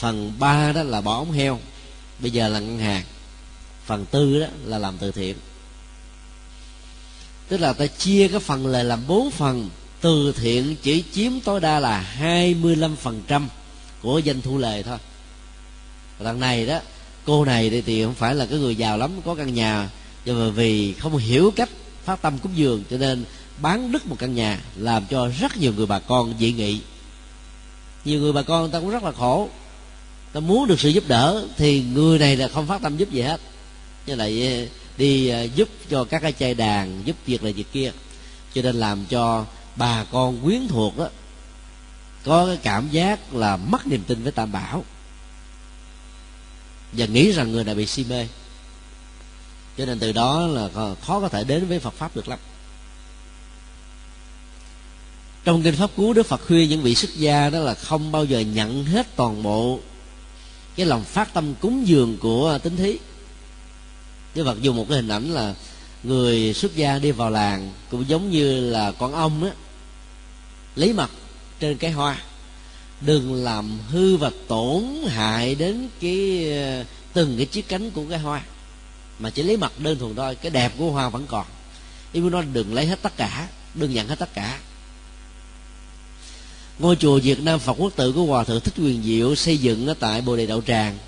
Speaker 1: phần ba đó là bỏ ống heo, bây giờ là ngân hàng. Phần tư đó là làm từ thiện. Tức là ta chia cái phần lời làm bốn phần. Từ thiện chỉ chiếm tối đa là 25% của doanh thu lề thôi. Lần này đó, cô này thì không phải là cái người giàu lắm, có căn nhà. Nhưng mà vì không hiểu cách phát tâm cúng dường, cho nên bán đứt một căn nhà, làm cho rất nhiều người bà con dị nghị. Nhiều người bà con người ta cũng rất là khổ ta muốn được sự giúp đỡ, thì người này là không phát tâm giúp gì hết. Như lại ờ, đi ờ, giúp cho các cái chai đàn, giúp việc này việc kia. Cho nên làm cho bà con quyến thuộc đó có cái cảm giác là mất niềm tin với tam bảo. Và nghĩ rằng người này bị si mê. Cho nên từ đó là khó có thể đến với phật pháp được lắm. Trong kinh pháp cú đức phật khuyên những vị xuất gia đó là không bao giờ nhận hết toàn bộ cái lòng phát tâm cúng dường của tín thí. Đức phật dùng một cái hình ảnh là người xuất gia đi vào làng cũng giống như là con ong á, lấy mật trên cái hoa. Đừng làm hư và tổn hại đến cái, từng cái chiếc cánh của cái hoa, mà chỉ lấy mặt đơn thuần thôi, cái đẹp của hoa vẫn còn. Ý muốn nói đừng lấy hết tất cả, đừng nhận hết tất cả ngôi chùa Việt Nam Phật Quốc tự của Hòa thượng Thích Quyền Diệu xây dựng ở tại Bồ Đề Đậu Tràng.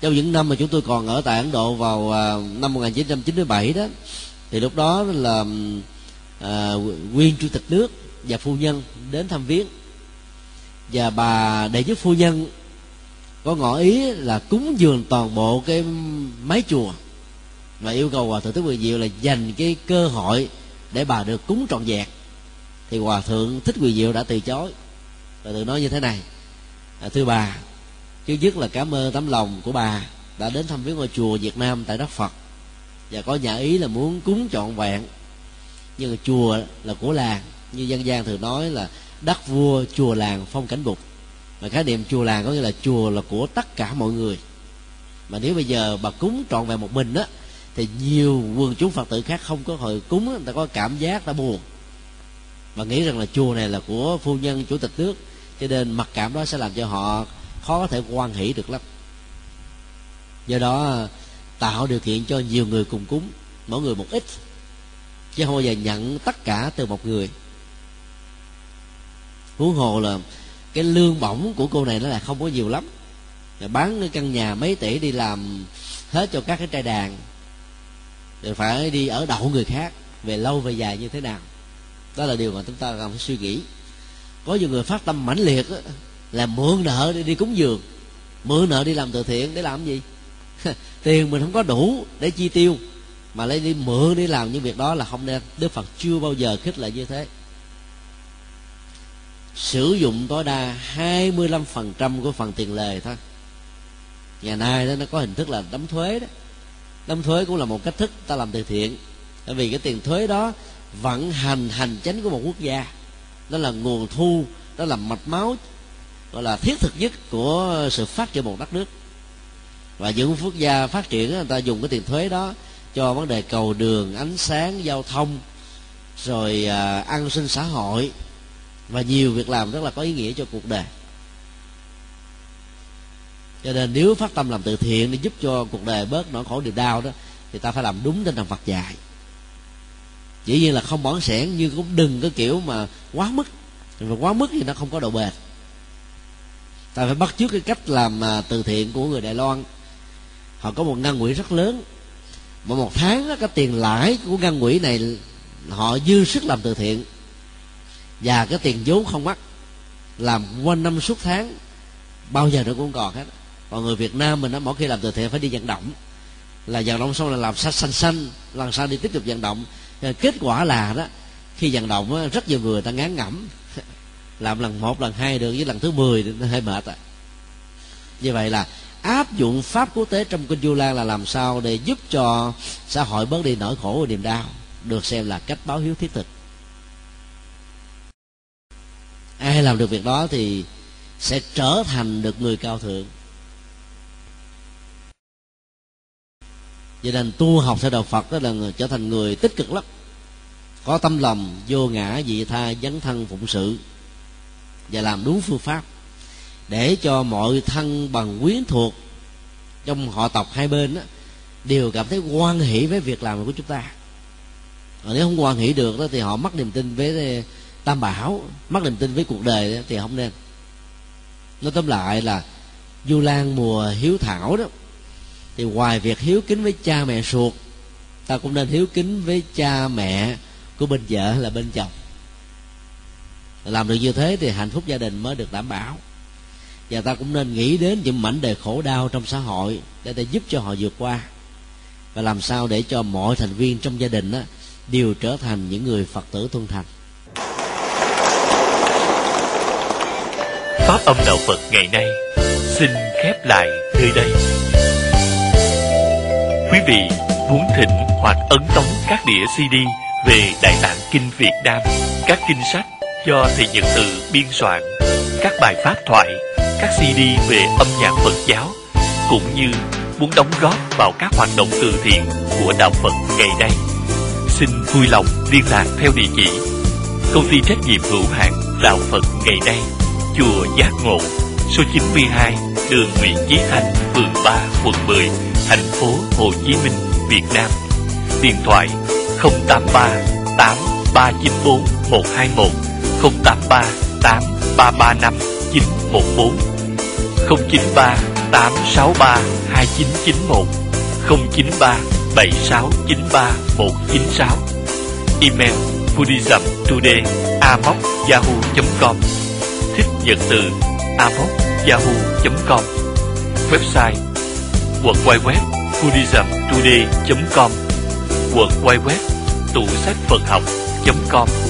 Speaker 1: Trong những năm mà chúng tôi còn ở tại Ấn Độ vào à, năm 1997 đó thì lúc đó là à, nguyên chủ tịch nước và phu nhân đến thăm viếng. Và bà đệ nhất phu nhân có ngỏ ý là cúng dường toàn bộ cái mái chùa và yêu cầu hòa thượng thích quyền diệu là dành cái cơ hội để bà được cúng trọn vẹn thì hòa thượng thích quỳ diệu đã từ chối. Và tự nói như thế này. À, thưa bà trước nhất là cảm ơn tấm lòng của bà đã đến thăm viếng ngôi chùa Việt Nam tại đất Phật. Và có nhà ý là muốn cúng trọn vẹn. Nhưng mà chùa là của làng. Như dân gian thường nói là đất vua chùa làng phong cảnh bục. Mà khái niệm chùa làng có nghĩa là chùa là của tất cả mọi người. Mà nếu bây giờ bà cúng trọn vẹn một mình á thì nhiều quần chúng phật tử khác không có hồi cúng người ta có cảm giác ta buồn và nghĩ rằng là chùa này là của phu nhân, chủ tịch nước, cho nên mặc cảm đó sẽ làm cho họ khó có thể quan hỷ được lắm. Do đó, tạo điều kiện cho nhiều người cùng cúng, mỗi người một ít, chứ không bao giờ nhận tất cả từ một người. Huống hồ là cái lương bổng của cô này nó là không có nhiều lắm. Bán cái căn nhà mấy tỷ đi làm hết cho các cái trai đàn, rồi phải đi ở đậu người khác, về lâu về dài như thế nào đó là điều mà chúng ta cần phải suy nghĩ. Có nhiều người phát tâm mãnh liệt đó, là mượn nợ để đi cúng dường mượn nợ đi làm từ thiện để làm gì? Tiền mình không có đủ để chi tiêu mà lấy đi mượn đi làm những việc đó là không nên. Đức phật chưa bao giờ khích lệ như thế. Sử dụng tối đa 25% của phần tiền lời thôi. Ngày nay đó nó có hình thức là đóng thuế đó. Đóng thuế cũng là một cách thức ta làm từ thiện. Bởi vì cái tiền thuế đó vận hành hành chánh của một quốc gia. Đó là nguồn thu đó là mạch máu gọi là thiết thực nhất của sự phát triển một đất nước. Và những quốc gia phát triển người ta dùng cái tiền thuế đó cho vấn đề cầu đường ánh sáng giao thông rồi à, an sinh xã hội. Và nhiều việc làm rất là có ý nghĩa cho cuộc đời. Cho nên nếu phát tâm làm từ thiện để giúp cho cuộc đời bớt nỗi khổ điều đau đó thì ta phải làm đúng trên thần Phật dạy dĩ nhiên là không bỏng sẻn nhưng cũng đừng có kiểu mà quá mức. Và quá mức thì nó không có độ bền. Ta phải bắt chước cái cách làm à, từ thiện của người Đài Loan. Họ có một ngân quỹ rất lớn. Mà một tháng đó, cái tiền lãi của ngân quỹ này họ dư sức làm từ thiện. Và cái tiền vốn không mất làm quanh năm suốt tháng bao giờ nó cũng còn hết. Còn người Việt Nam mình nó mỗi khi làm từ thiện phải đi vận động. Là vận động xong là làm xanh xanh xanh lần sau đi tiếp tục vận động. Ờ, kết quả là đó khi vận động đó, rất nhiều người ta ngán ngẩm. Làm lần một lần hai được với lần thứ mười thì nó hơi mệt à như vậy là áp dụng pháp quốc tế trong kinh du lan là làm sao để giúp cho xã hội bớt đi nỗi khổ và niềm đau được xem là cách báo hiếu thiết thực. Ai làm được việc đó thì sẽ trở thành được người cao thượng. Cho nên tu học theo đạo phật đó là người, trở thành người tích cực lắm. Có tâm lòng vô ngã dị tha dấn thân phụng sự. Và làm đúng phương pháp. Để cho mọi thân bằng quyến thuộc trong họ tộc hai bên đó, đều cảm thấy quan hỷ với việc làm của chúng ta. Còn nếu không quan hỷ được đó thì họ mất niềm tin với eh, tam bảo mất niềm tin với cuộc đời đó, thì không nên. Nói tóm lại là du lan mùa hiếu thảo đó thì ngoài việc hiếu kính với cha mẹ ruột ta cũng nên hiếu kính với cha mẹ của bên vợ là bên chồng. Làm được như thế thì hạnh phúc gia đình mới được đảm bảo. Và ta cũng nên nghĩ đến những mảnh đề khổ đau trong xã hội để ta giúp cho họ vượt qua. Và làm sao để cho mọi thành viên trong gia đình đó, đều trở thành những người phật tử tuân thành.
Speaker 2: Pháp âm đạo phật ngày nay xin khép lại nơi đây quý vị muốn thỉnh hoặc ấn tống các đĩa cd về đại tạng kinh việt nam các kinh sách do thầy nhật từ biên soạn các bài pháp thoại các CD về âm nhạc Phật giáo cũng như muốn đóng góp vào các hoạt động từ thiện của đạo Phật ngày nay. Xin vui lòng liên lạc theo địa chỉ Công ty trách nhiệm hữu hạn Đạo Phật ngày nay, chùa Giác Ngộ, số 92, đường Nguyễn Chí Thanh, phường 3, quận 10, thành phố Hồ Chí Minh, Việt Nam. Điện thoại 083 8394 121 083 8335 914 093 863 2991 093 7693 196 Email buddhism today buddhismtoday yahoo.com thích nhật từ yahoo.com Website Quật quay web buddhismtoday.com Quật quay web tủ sách Phật học.com